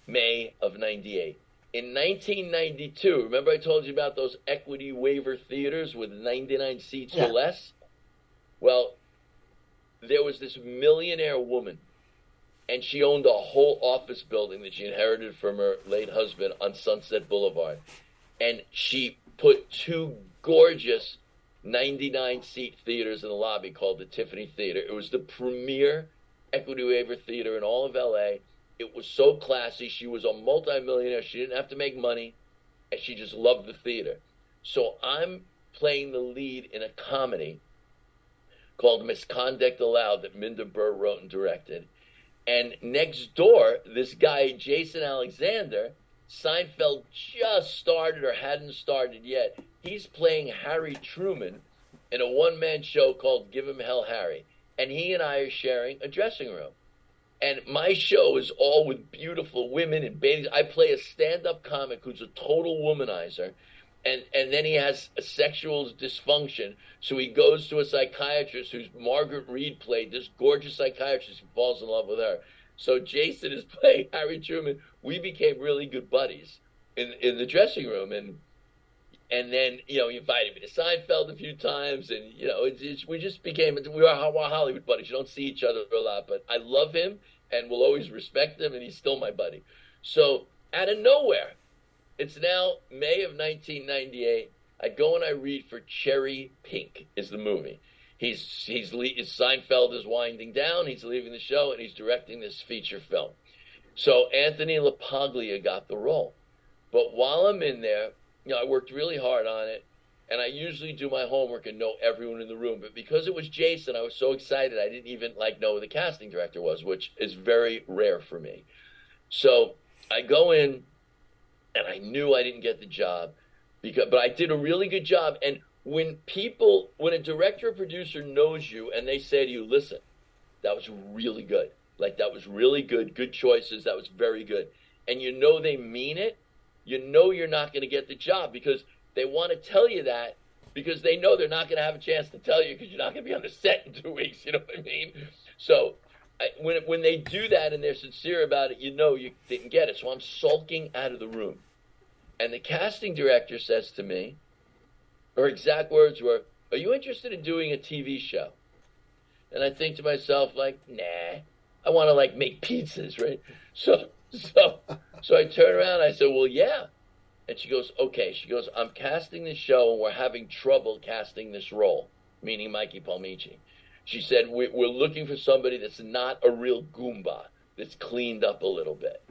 May of 98. In 1992, remember I told you about those equity waiver theaters with 99 seats yeah. or less? Well, there was this millionaire woman, and she owned a whole office building that she inherited from her late husband on Sunset Boulevard and she put two gorgeous 99 seat theaters in the lobby called the Tiffany Theater. It was the premier equity waiver theater in all of LA. It was so classy. She was a multimillionaire. She didn't have to make money, and she just loved the theater. So I'm playing the lead in a comedy called Misconduct Allowed that Minda Burr wrote and directed. And next door, this guy, Jason Alexander, Seinfeld just started or hadn't started yet. He's playing Harry Truman in a one man show called Give Him Hell Harry. And he and I are sharing a dressing room. And my show is all with beautiful women and babies. I play a stand up comic who's a total womanizer. And, and then he has a sexual dysfunction. So he goes to a psychiatrist who's Margaret Reed played, this gorgeous psychiatrist. He falls in love with her. So Jason is playing Harry Truman. We became really good buddies in in the dressing room, and and then you know he invited me to Seinfeld a few times, and you know it, it, we just became we are Hollywood buddies. You don't see each other a lot, but I love him and will always respect him, and he's still my buddy. So out of nowhere. It's now May of 1998. I go and I read for Cherry Pink is the movie. He's he's Seinfeld is winding down. He's leaving the show and he's directing this feature film. So Anthony LaPaglia got the role. But while I'm in there, you know, I worked really hard on it, and I usually do my homework and know everyone in the room. But because it was Jason, I was so excited I didn't even like know who the casting director was, which is very rare for me. So I go in, and I knew I didn't get the job, because but I did a really good job. And when people, when a director or producer knows you and they say to you, "Listen, that was really good," like that was really good, good choices, that was very good, and you know they mean it you know you're not going to get the job because they want to tell you that because they know they're not going to have a chance to tell you because you're not going to be on the set in two weeks. You know what I mean? So I, when when they do that and they're sincere about it, you know you didn't get it. So I'm sulking out of the room, and the casting director says to me, her exact words were, "Are you interested in doing a TV show?" And I think to myself, like, nah, I want to like make pizzas, right? So so, so I turn around. I said, "Well, yeah." And she goes, "Okay." She goes, "I'm casting this show, and we're having trouble casting this role." Meaning Mikey Palmice. She said, "We're looking for somebody that's not a real Goomba, that's cleaned up a little bit."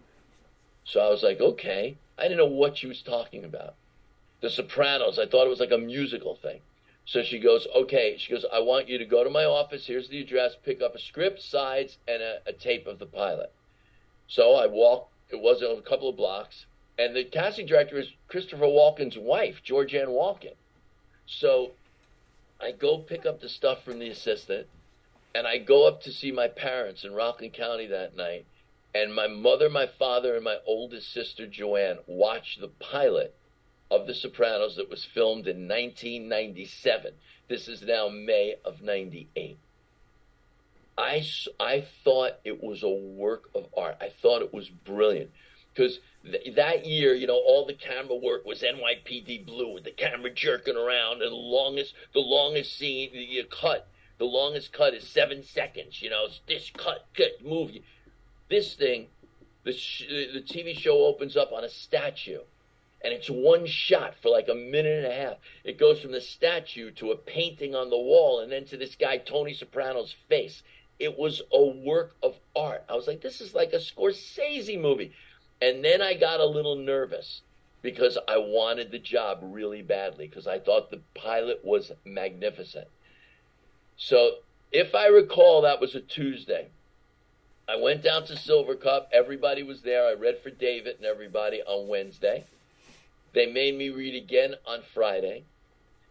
So I was like, "Okay." I didn't know what she was talking about. The Sopranos. I thought it was like a musical thing. So she goes, okay. She goes, I want you to go to my office. Here's the address. Pick up a script, sides, and a, a tape of the pilot. So I walked, it was a couple of blocks, and the casting director is Christopher Walken's wife, Georgianne Walken. So I go pick up the stuff from the assistant, and I go up to see my parents in Rockland County that night. And my mother, my father, and my oldest sister, Joanne, watched the pilot of The Sopranos that was filmed in 1997. This is now May of 98. I, I thought it was a work of art. I thought it was brilliant because th- that year, you know, all the camera work was NYPD Blue with the camera jerking around, and the longest, the longest scene, the cut, the longest cut is seven seconds. You know, this cut, cut, move. This thing, the sh- the TV show opens up on a statue, and it's one shot for like a minute and a half. It goes from the statue to a painting on the wall, and then to this guy Tony Soprano's face it was a work of art. I was like, this is like a Scorsese movie. And then I got a little nervous because I wanted the job really badly because I thought the pilot was magnificent. So, if I recall, that was a Tuesday. I went down to Silvercup. Everybody was there. I read for David and everybody on Wednesday. They made me read again on Friday.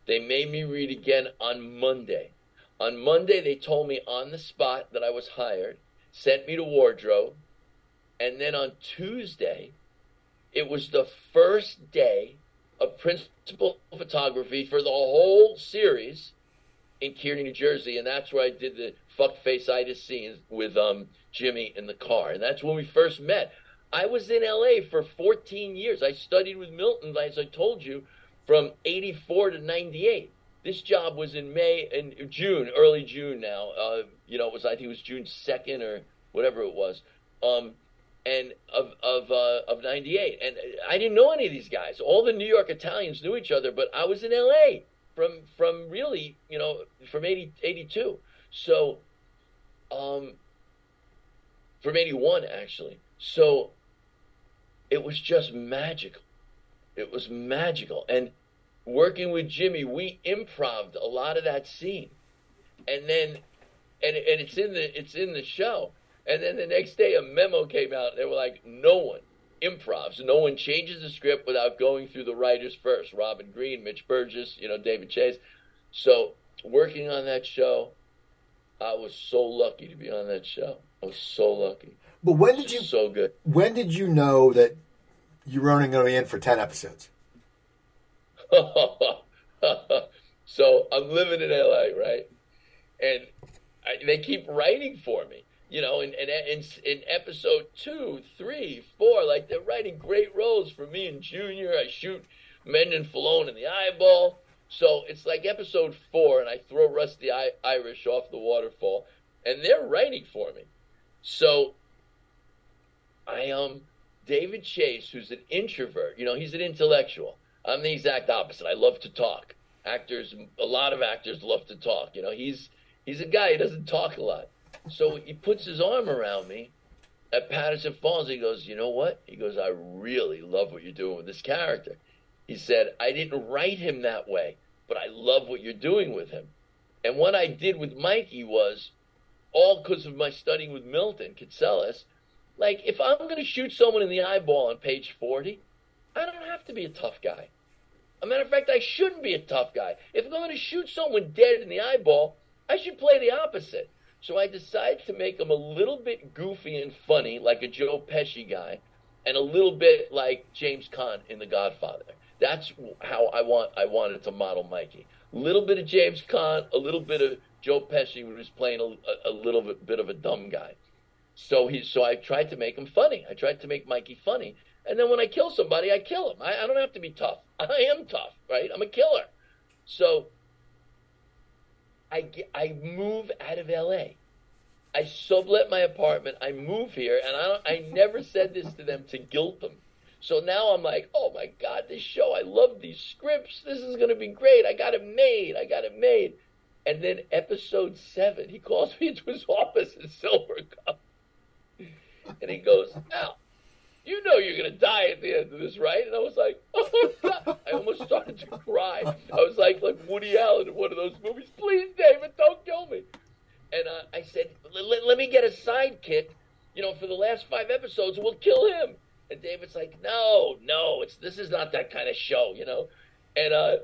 They made me read again on Monday. On Monday, they told me on the spot that I was hired, sent me to wardrobe, and then on Tuesday, it was the first day of principal photography for the whole series in Kearny, New Jersey, and that's where I did the fuck face itis scenes with um, Jimmy in the car, and that's when we first met. I was in LA for 14 years. I studied with Milton, as I told you, from 84 to 98. This job was in May and June, early June now. Uh, you know, it was I think it was June second or whatever it was. Um, and of of uh, of '98, and I didn't know any of these guys. All the New York Italians knew each other, but I was in L.A. from from really, you know, from 80, 82. So, um, from 81 actually. So, it was just magical. It was magical, and working with Jimmy, we improved a lot of that scene, and then, and and it's in the it's in the show. And then the next day, a memo came out. They were like, no one improvs. No one changes the script without going through the writers first. Robin Green, Mitch Burgess, you know, David Chase. So working on that show, I was so lucky to be on that show. I was so lucky. But when did you so good? When did you know that you were only going to be in for ten episodes? so I'm living in LA, right? And I, they keep writing for me, you know, in, in, in, in episode two, three, four, like they're writing great roles for me and Junior. I shoot Brendan Filone in the eyeball. So it's like episode four, and I throw Rusty I- Irish off the waterfall, and they're writing for me. So I um David Chase, who's an introvert, you know, he's an intellectual. I'm the exact opposite. I love to talk. Actors, a lot of actors love to talk. You know, he's he's a guy. He doesn't talk a lot. So he puts his arm around me at Paterson Falls. He goes, you know what? He goes, I really love what you're doing with this character. He said, I didn't write him that way, but I love what you're doing with him. And what I did with Mikey was all because of my studying with Milton Katselas. Like, if I'm going to shoot someone in the eyeball on page 40, I don't have to be a tough guy. A matter of fact, I shouldn't be a tough guy. If I'm going to shoot someone dead in the eyeball, I should play the opposite. So I decided to make him a little bit goofy and funny, like a Joe Pesci guy, and a little bit like James Caan in The Godfather. That's how I want I wanted to model Mikey. A little bit of James Caan, a little bit of Joe Pesci, who was playing a, a, little bit, bit of a dumb guy. So he so I tried to make him funny. I tried to make Mikey funny. And then when I kill somebody, I kill him. I, I don't have to be tough. I am tough, right? I'm a killer. So I, I move out of LA. I sublet my apartment. I move here, and I, I never said this to them to guilt them. So now I'm like, oh my God, this show, I love these scripts. This is going to be great. I got it made. I got it made. And then episode seven, he calls me into his office in Silver Cup. And he goes, Now, you know you're going to die at the end of this, right? And I was like, oh God. I almost started to cry. I was like, like Woody Allen in one of those movies. Please, David, don't kill me. And uh, I said, let, me get a sidekick. You know, for the last five episodes, we'll kill him. And David's like, no, no, it's this is not that kind of show, you know. And uh,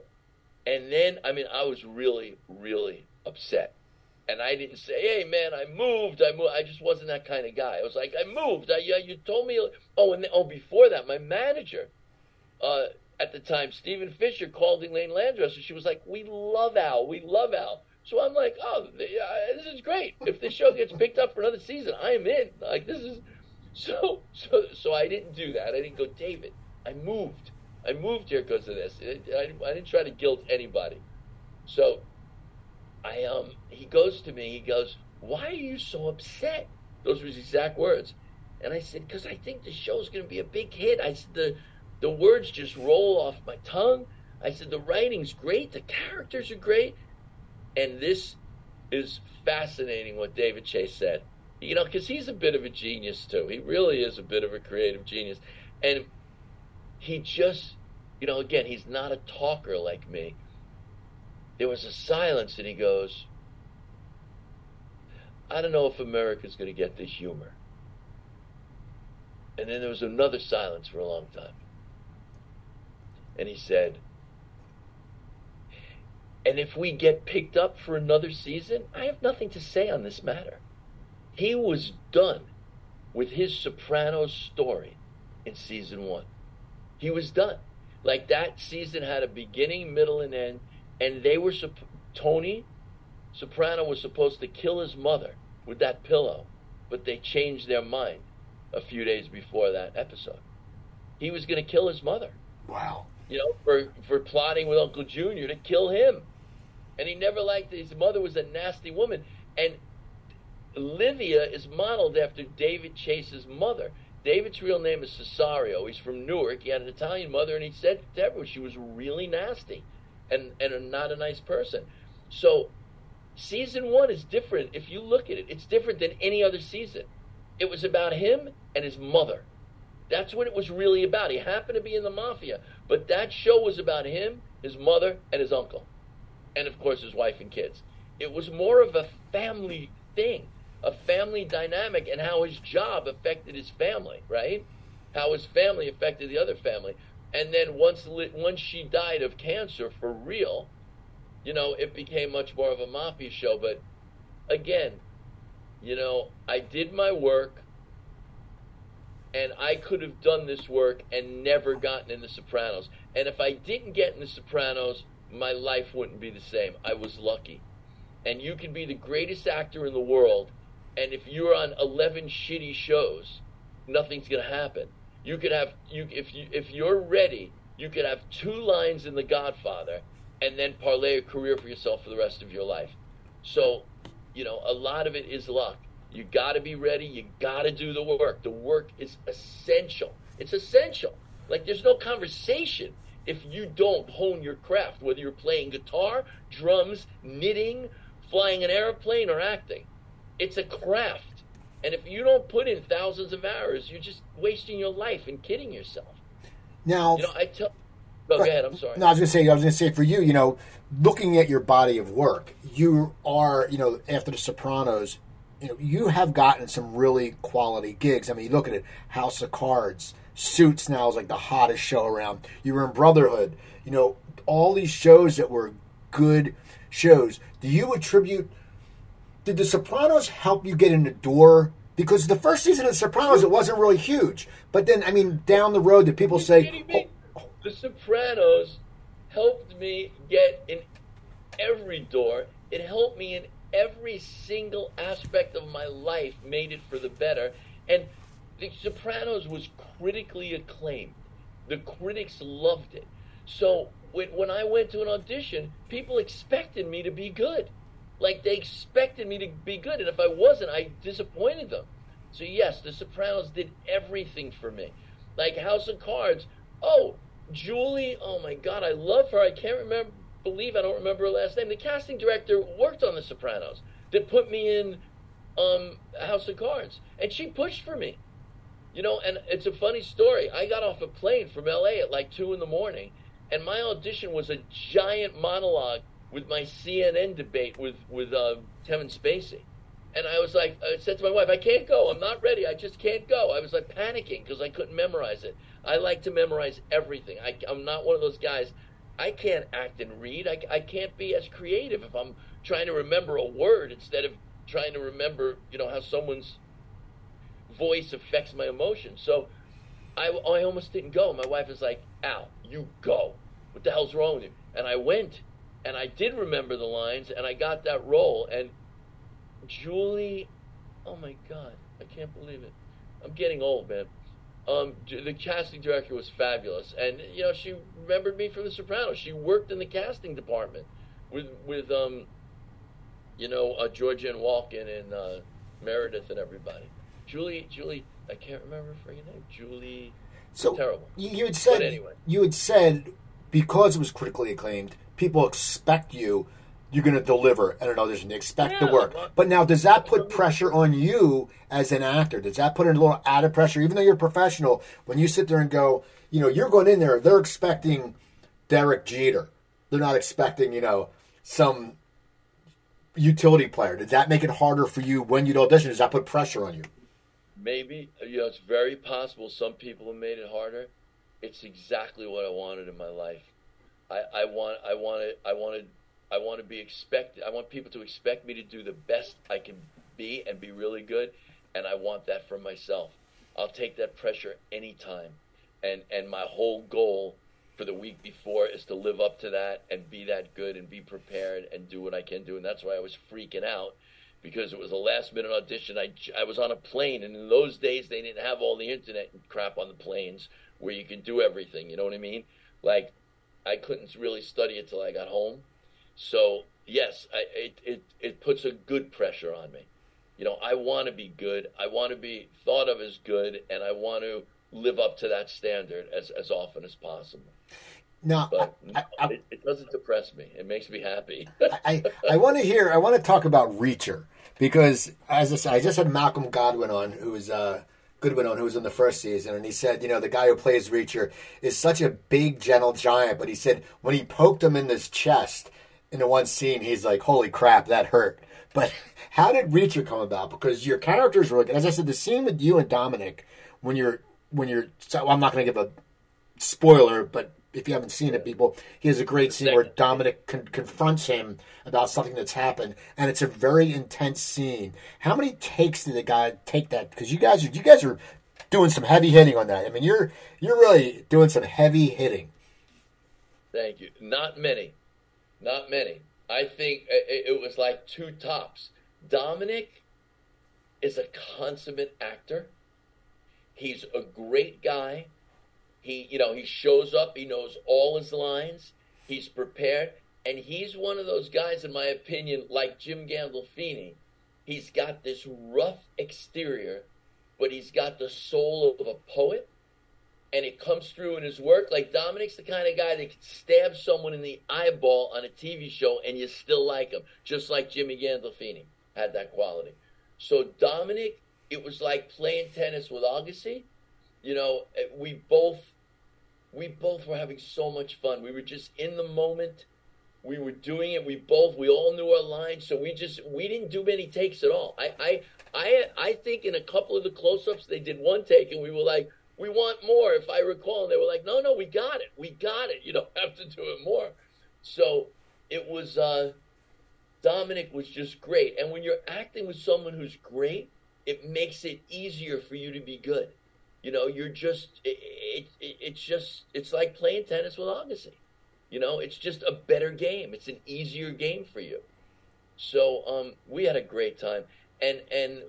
and then I mean, I was really, really upset. And I didn't say, "Hey, man, I moved. I moved." I just wasn't that kind of guy. I was like, "I moved." I, yeah, you told me. Oh, and oh, before that, my manager, uh, at the time, Stephen Fisher called Elaine Landress, and she was like, "We love Al. We love Al." So I'm like, "Oh, this is great. If this show gets picked up for another season, I am in. Like, this is." So, so, so I didn't do that. I didn't go, David. I moved. I moved here because of this. I, I didn't try to guilt anybody. So I um he goes to me, he goes, Why are you so upset? Those were his exact words. And I said, Because I think the show's gonna be a big hit. I said the the words just roll off my tongue. I said the writing's great, the characters are great. And this is fascinating what David Chase said. You know, because he's a bit of a genius too. He really is a bit of a creative genius. And he just, you know, again, he's not a talker like me. There was a silence, and he goes, I don't know if America's going to get this humor. And then there was another silence for a long time. And he said, And if we get picked up for another season, I have nothing to say on this matter. He was done with his Sopranos story in season one. He was done. Like that season had a beginning, middle, and end, and they were Tony Soprano was supposed to kill his mother with that pillow, but they changed their mind a few days before that episode. He was going to kill his mother. Wow. You know, for for plotting with Uncle Junior to kill him, and he never liked. His mother was a nasty woman, and Livia is modeled after David Chase's mother. David's real name is Cesario. He's from Newark. He had an Italian mother, and he said to everyone she was really nasty and, and not a nice person. So, season one is different. If you look at it, it's different than any other season. It was about him and his mother. That's what it was really about. He happened to be in the mafia, but that show was about him, his mother, and his uncle. And of course, his wife and kids. It was more of a family thing a family dynamic and how his job affected his family, right? How his family affected the other family. And then once once she died of cancer for real, you know, it became much more of a mafia show. But again, you know, I did my work and I could have done this work and never gotten in The Sopranos. And if I didn't get in The Sopranos, my life wouldn't be the same. I was lucky. And you can be the greatest actor in the world and if you're on 11 shitty shows, nothing's going to happen. You could have you if you if you're ready, you could have two lines in The Godfather and then parlay a career for yourself for the rest of your life. So, you know, a lot of it is luck. You got to be ready. You got to do the work. The work is essential. It's essential. Like there's no conversation if you don't hone your craft, whether you're playing guitar, drums, knitting, flying an airplane, or acting. It's a craft. And if you don't put in thousands of hours, you're just wasting your life and kidding yourself. Now, you know, I tell. Oh, go ahead. I'm sorry. No, I was going to say. I was going to say for you, you know, looking at your body of work, you are, you know, after The Sopranos, you know, you have gotten some really quality gigs. I mean, you look at it, House of Cards, Suits now is like the hottest show around. You were in Brotherhood. You know, all these shows that were good shows. Do you attribute? Did The Sopranos help you get in the door? Because the first season of The Sopranos, it wasn't really huge. But then, I mean, down the road, did people say? Oh, oh, the Sopranos helped me get in every door. It helped me in every single aspect of my life, made it for the better. And The Sopranos was critically acclaimed. The critics loved it. So when, when I went to an audition, people expected me to be good. Like they expected me to be good. And if I wasn't, I disappointed them. So yes, The Sopranos did everything for me. Like House of Cards. Oh, Julie, oh my God, I love her. I can't remember, believe I don't remember her last name. The casting director worked on The Sopranos that put me in um, House of Cards, and she pushed for me. You know, and it's a funny story. I got off a plane from LA at like two in the morning, and my audition was a giant monologue with my CNN debate with with uh, Kevin Spacey. And I was like, I said to my wife, I can't go. I'm not ready. I just can't go. I was like panicking because I couldn't memorize it. I like to memorize everything. I, am not one of those guys. I can't act and read. I, I can't be as creative if I'm trying to remember a word instead of trying to remember, you know, how someone's voice affects my emotions. So I, I almost didn't go. My wife was like, Al, you go. What the hell's wrong with you? And I went and I did remember the lines and I got that role. And Julie, oh my God, I can't believe it. I'm getting old, man. Um, the casting director was fabulous, and you know she remembered me from The Sopranos. She worked in the casting department with with um, you know uh, Georgianne Walken and uh, Meredith and everybody. Julie, Julie, I can't remember her freaking name. Julie, so terrible. You had said anyway. you had said because it was critically acclaimed, people expect you you're going to deliver at an audition. They expect yeah, the work. But now, does that put pressure on you as an actor? Does that put in a little added pressure, even though you're a professional, when you sit there and go, you know, you're going in there, they're expecting Derek Jeter. They're not expecting, you know, some utility player. Does that make it harder for you when you audition? Does that put pressure on you? Maybe. You know, it's very possible some people have made it harder. It's exactly what I wanted in my life. I, I want I wanted I wanted I want to be expected. I want people to expect me to do the best I can be and be really good, and I want that for myself. I'll take that pressure anytime, and and my whole goal for the week before is to live up to that and be that good and be prepared and do what I can do, and that's why I was freaking out because it was a last minute audition. I I was on a plane, and in those days they didn't have all the internet crap on the planes where you can do everything. You know what I mean? Like I couldn't really study it till I got home so yes, I, it, it it puts a good pressure on me. You know, I want to be good. I want to be thought of as good, and I want to live up to that standard as as often as possible. No, but I, I, it, it, doesn't depress me. It makes me happy. I I want to hear. I want to talk about Reacher because as I said, I just had Malcolm Goodwin on, who is uh, Goodwin on, who was in the first season, and he said, you know, the guy who plays Reacher is such a big, gentle giant, but he said when he poked him in his chest in the one scene, he's like, "Holy crap, that hurt." But how did Reacher come about? Because your characters were, as I said, the scene with you and Dominic when you're when you're. So I'm not going to give a spoiler, but if you haven't seen it, people, he has a great scene where Dominic con- confronts him about something that's happened, and it's a very intense scene. How many takes did the guy take that? Because you guys are you guys are doing some heavy hitting on that. I mean, you're you're really doing some heavy hitting. Thank you. Not many. Not many. I think uh, uh, it was like two tops. Dominic is a consummate actor. He's a great guy. He, you know, he shows up. He knows all his lines. He's prepared, and he's one of those guys, in my opinion, like Jim Gandolfini. He's got this rough exterior, but he's got the soul of a poet, and it comes through in his work. Like Dominic's the kind of guy that can stab someone in the eyeball on a TV show and you still like him, just like Jimmy Gandolfini had that quality. So Dominic, it was like playing tennis with Agassi. You know, eh, we both we both were having so much fun. We were just in the moment. We were doing it. We both we all knew our lines, so we just we didn't do many takes at all. I I I I think in a couple of the close-ups they did one take and we were like we want more, if I recall. And they were like, no, no, we got it. We got it. You don't have to do it more. So it was, uh, Dominic was just great. And when you're acting with someone who's great, it makes it easier for you to be good. You know, you're just, it, it, it, it's just, it's like playing tennis with Agassi. You know, it's just a better game. It's an easier game for you. So um, we had a great time. And, and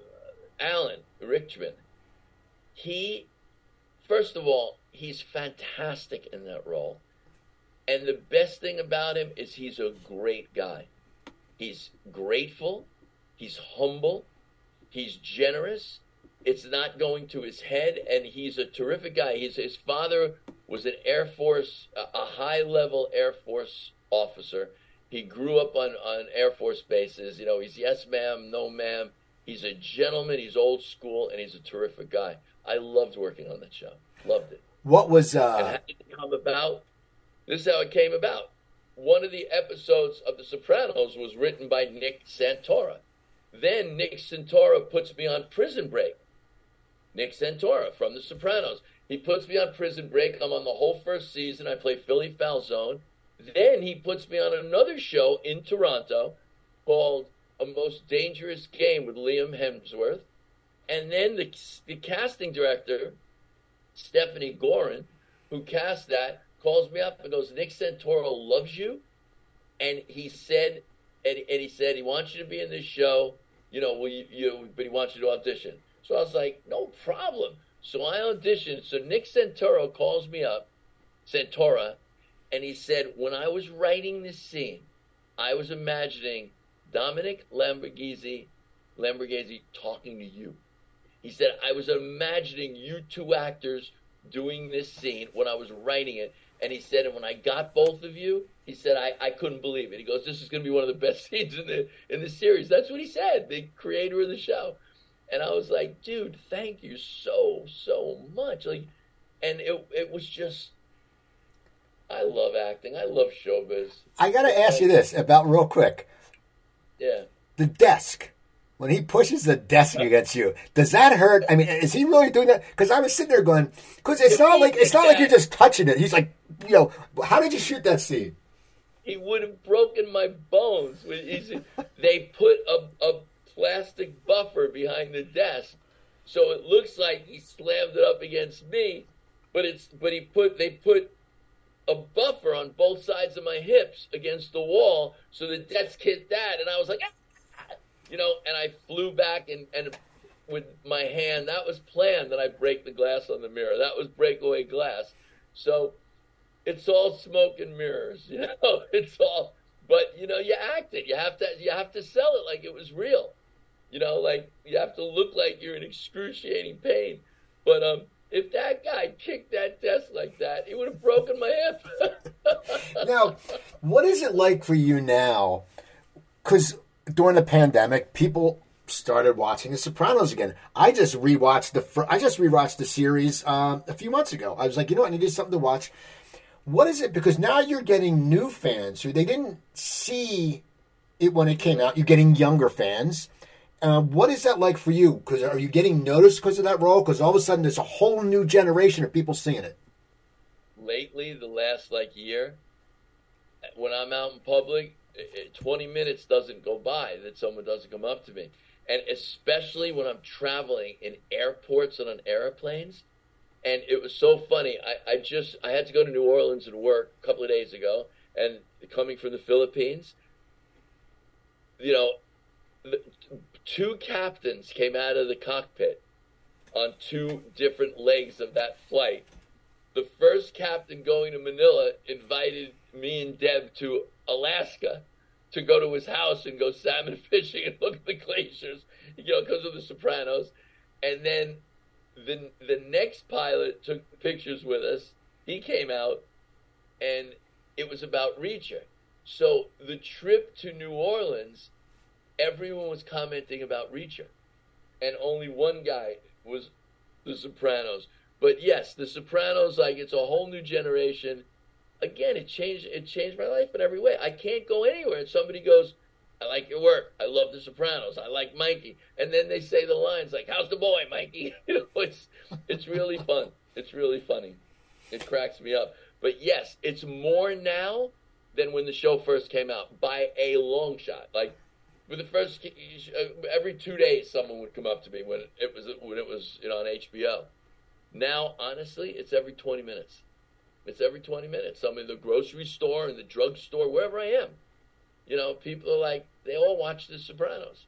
Alan Ritchson, he first of all, he's fantastic in that role. And the best thing about him is he's a great guy. He's grateful, he's humble, he's generous. It's not going to his head, and he's a terrific guy. He's, his father was an Air Force, a high level Air Force officer. He grew up on, on Air Force bases. You know, he's yes, ma'am, no, ma'am. He's a gentleman, he's old school, and he's a terrific guy. I loved working on that show. Loved it. What was uh and how did it come about? This is how it came about. One of the episodes of The Sopranos was written by Nick Santora. Then Nick Santora puts me on Prison Break. Nick Santora from The Sopranos. He puts me on Prison Break. I'm on the whole first season. I play Philly Falzone. Then he puts me on another show in Toronto called A Most Dangerous Game with Liam Hemsworth. And then the, the casting director, Stephanie Gorin, who cast that, calls me up and goes, Nick Santora loves you. And he said, and, and he said, he wants you to be in this show, you know, will you, you, but he wants you to audition. So I was like, no problem. So I auditioned. So Nick Santora calls me up, Santora, and he said, when I was writing this scene, I was imagining Dominic Lombardozzi, Lombardozzi talking to you. He said, I was imagining you two actors doing this scene when I was writing it. And he said, and when I got both of you, he said, I, I couldn't believe it. He goes, this is going to be one of the best scenes in the in the series. That's what he said, the creator of the show. And I was like, dude, thank you so, so much. Like, and it, it was just, I love acting. I love showbiz. I got to ask you this about real quick. Yeah. The desk when he pushes the desk uh, against you, does that hurt? I mean, is he really doing that? Because I was sitting there going, because it's not like it's not like you're just touching it. He's like, you know, how did you shoot that scene? He would have broken my bones. They put a, a plastic buffer behind the desk, so it looks like he slammed it up against me, but it's but he put they put a buffer on both sides of my hips against the wall, so the desk hit that, and I was like. Ah! you know, and I flew back and, and with my hand, that was planned that I break the glass on the mirror. That was breakaway glass. So it's all smoke and mirrors, you know, it's all, but you know, you act it. You have to, you have to sell it like it was real. You know, like you have to look like you're in excruciating pain. But um, if that guy kicked that desk like that, he would have broken my hip. now, what is it like for you now? Because during the pandemic, people started watching The Sopranos again. I just rewatched the fr- I just rewatched the series um, a few months ago. I was like, you know what, I needed something to watch. What is it? Because now you're getting new fans who they didn't see it when it came out. You're getting younger fans. Uh, what is that like for you? Because are you getting noticed because of that role? Because all of a sudden there's a whole new generation of people seeing it. Lately, the last like year, when I'm out in public, 20 minutes doesn't go by that someone doesn't come up to me. And especially when I'm traveling in airports and on airplanes. And it was so funny. I, I just, I had to go to New Orleans and work a couple of days ago. And coming from the Philippines, you know, the, two captains came out of the cockpit on two different legs of that flight. The first captain going to Manila invited me and Deb to Alaska to go to his house and go salmon fishing and look at the glaciers, you know, because of the Sopranos. And then the the next pilot took pictures with us. He came out, and it was about Reacher. So the trip to New Orleans, everyone was commenting about Reacher, and only one guy was The Sopranos. But yes, The Sopranos, like it's a whole new generation. Again, it changed it changed my life in every way. I can't go anywhere, and somebody goes, "I like your work. I love The Sopranos. I like Mikey," and then they say the lines like, "How's the boy, Mikey?" you know, it's it's really fun. It's really funny. It cracks me up. But yes, it's more now than when the show first came out by a long shot. Like for the first uh, every two days, someone would come up to me when it was when it was you know on HBO. Now, honestly, it's every twenty minutes. It's every twenty minutes. I'm in the grocery store, in the drugstore, wherever I am. You know, people are like they all watch The Sopranos.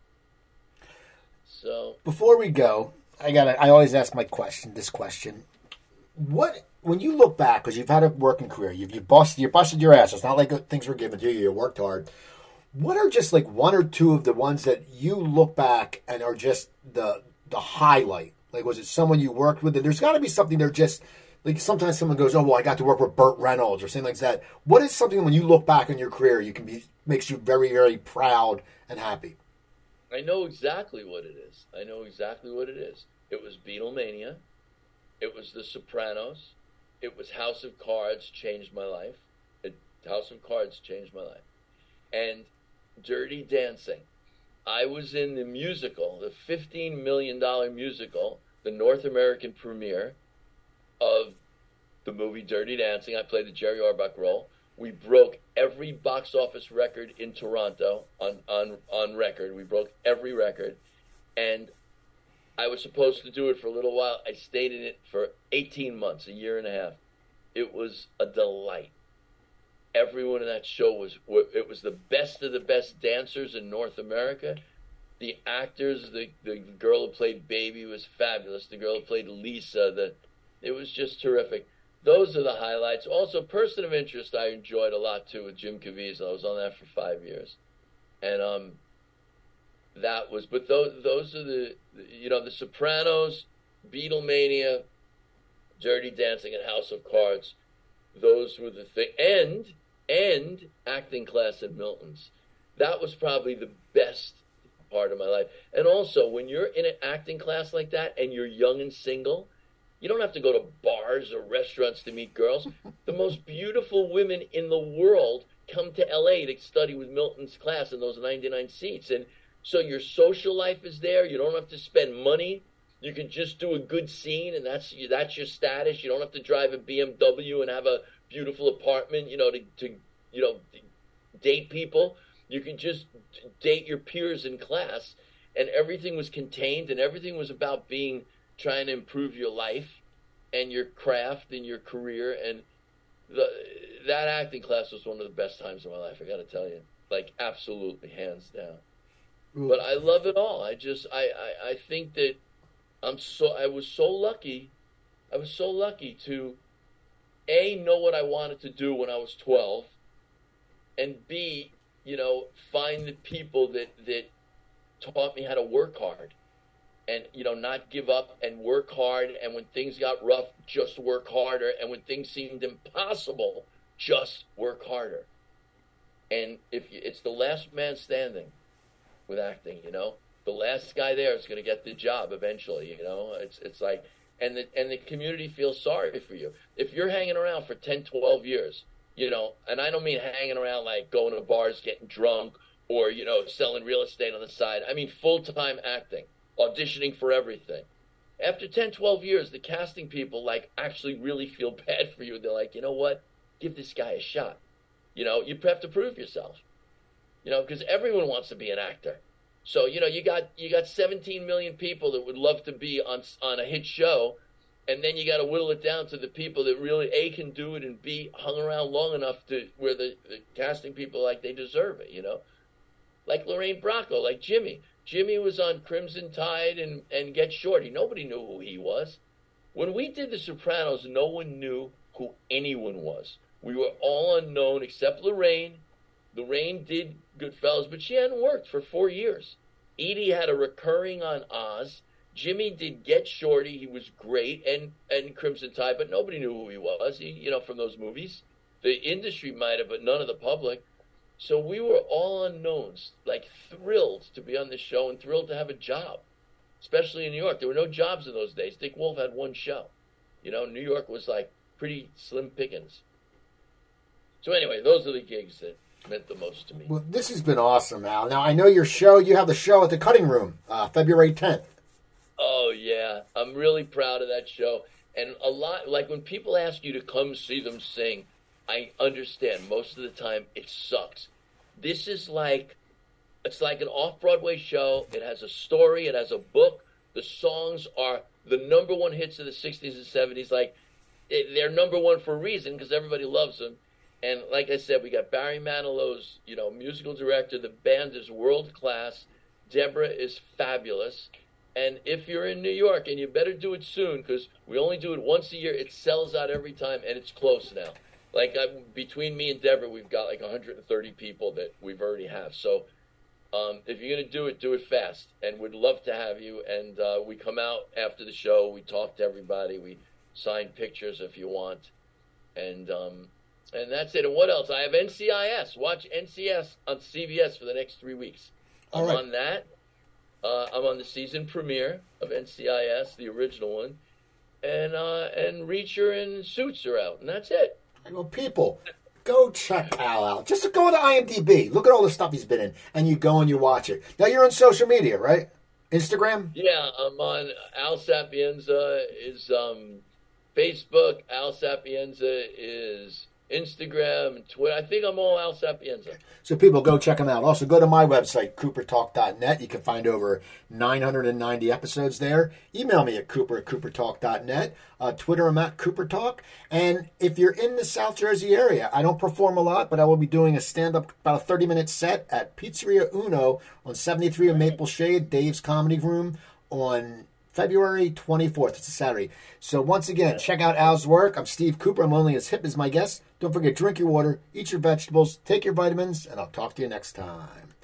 So before we go, I got I always ask my question. This question: What when you look back, because you've had a working career, you've you busted you busted your ass. It's not like things were given to you. You worked hard. What are just like one or two of the ones that you look back and are just the the highlight? Like, was it someone you worked with? And there's got to be something there. Just like sometimes someone goes, "Oh, well, I got to work with Burt Reynolds" or something like that. What is something when you look back on your career, you can be makes you very, very proud and happy? I know exactly what it is. I know exactly what it is. It was Beatlemania. It was The Sopranos it was House of Cards changed my life. It, House of Cards changed my life. And Dirty Dancing. I was in the musical, the $15 million musical, the North American premiere of the movie Dirty Dancing. I played the Jerry Orbach role. We broke every box office record in Toronto on, on, on record. We broke every record. And I was supposed to do it for a little while. I stayed in it for 18 months, a year and a half. It was a delight. Everyone in that show was it was the best of the best dancers in North America. The actors, the the girl who played Baby was fabulous. The girl who played Lisa, the it was just terrific. Those are the highlights. Also, Person of Interest, I enjoyed a lot too with Jim Caviezel. I was on that for five years, and um, that was. But those those are the you know the Sopranos, Beatlemania, Dirty Dancing, and House of Cards. Those were the thing, and and acting class at Milton's. That was probably the best part of my life. And also, when you're in an acting class like that and you're young and single, you don't have to go to bars or restaurants to meet girls. the most beautiful women in the world come to LA to study with Milton's class in those 99 seats. And so your social life is there. You don't have to spend money. You can just do a good scene, and that's that's your status. You don't have to drive a BMW and have a beautiful apartment. You know, to, to you know date people. You can just date your peers in class, and everything was contained, and everything was about being trying to improve your life and your craft and your career. And the, that acting class was one of the best times of my life. I got to tell you, like absolutely hands down but I love it all. I just I, I, I think that I'm so I was so lucky. I was so lucky to a know what I wanted to do when I was 12 and b you know find the people that that taught me how to work hard and you know not give up and work hard and when things got rough just work harder and when things seemed impossible just work harder and if you, it's the last man standing with acting. You know, the last guy there is going to get the job eventually. You know, it's it's like, and the and the community feels sorry for you if you're hanging around for 10, 12 years. You know, and I don't mean hanging around like going to bars, getting drunk, or you know, selling real estate on the side. I mean full time acting, auditioning for everything. After 10, 12 years, the casting people like actually really feel bad for you. They're like, you know what? Give this guy a shot. You know, you have to prove yourself you know, because everyone wants to be an actor. So you know, you got you got 17 million people that would love to be on on a hit show, and then you got to whittle it down to the people that really a can do it and b hung around long enough to where the, the casting people like they deserve it. You know, like Lorraine Bracco, like Jimmy. Jimmy was on Crimson Tide and and Get Shorty. Nobody knew who he was. When we did The Sopranos, no one knew who anyone was. We were all unknown except Lorraine Lorraine did Goodfellas, but she hadn't worked for four years. Edie had a recurring on Oz. Jimmy did Get Shorty. He was great, and and Crimson Tide, but nobody knew who he was. He, you know, from those movies, the industry might have, but none of the public. So we were all unknowns, like thrilled to be on the show and thrilled to have a job, especially in New York. There were no jobs in those days. Dick Wolf had one show. You know, New York was like pretty slim pickings. So anyway, those are the gigs that meant the most to me. Well, this has been awesome, Al. Now I know your show. You have the show at the Cutting Room, uh, February tenth. Oh yeah, I'm really proud of that show. And a lot like when people ask you to come see them sing, I understand most of the time it sucks. This is like it's like an off-Broadway show. It has a story, it has a book. The songs are the number one hits of the 60s and 70s like they're number one for a reason because everybody loves them. And like I said, we got Barry Manilow's, you know, musical director. The band is world class. Deborah is fabulous. And if you're in New York, and you better do it soon because we only do it once a year, it sells out every time, and it's close now. Like I, between me and Deborah, we've got like 130 people that we've already have. So um, if you're gonna do it, do it fast, and we'd love to have you. And uh, we come out after the show, we talk to everybody, we sign pictures if you want, and um, and that's it. And what else? I have NCIS. Watch NCIS on CBS for the next three weeks. I'm right. on that. Uh, I'm on the season premiere of NCIS, the original one, and uh, and Reacher and Suits are out, and that's it. Well, people, go check Al out. Just go to IMDb. Look at all the stuff he's been in, and you go and you watch it. Now you're on social media, right? Instagram. Yeah, I'm on Al Sapienza is um, Facebook. Al Sapienza is Instagram and Twitter. I think I'm all Al Sapienza. So people go check him out. Also go to my website, coopertalk.net. You can find over 990 episodes there. Email me at cooper at coopertalk.net. Uh, Twitter, I'm at coopertalk. And if you're in the South Jersey area, I don't perform a lot, but I will be doing a stand-up, about a 30-minute set at Pizzeria Uno on 73 of Maple Shade, Dave's Comedy Room on February 24th. It's a Saturday. So once again, check out Al's work. I'm Steve Cooper. I'm only as hip as my guest. Don't forget, drink your water, eat your vegetables, take your vitamins, and I'll talk to you next time.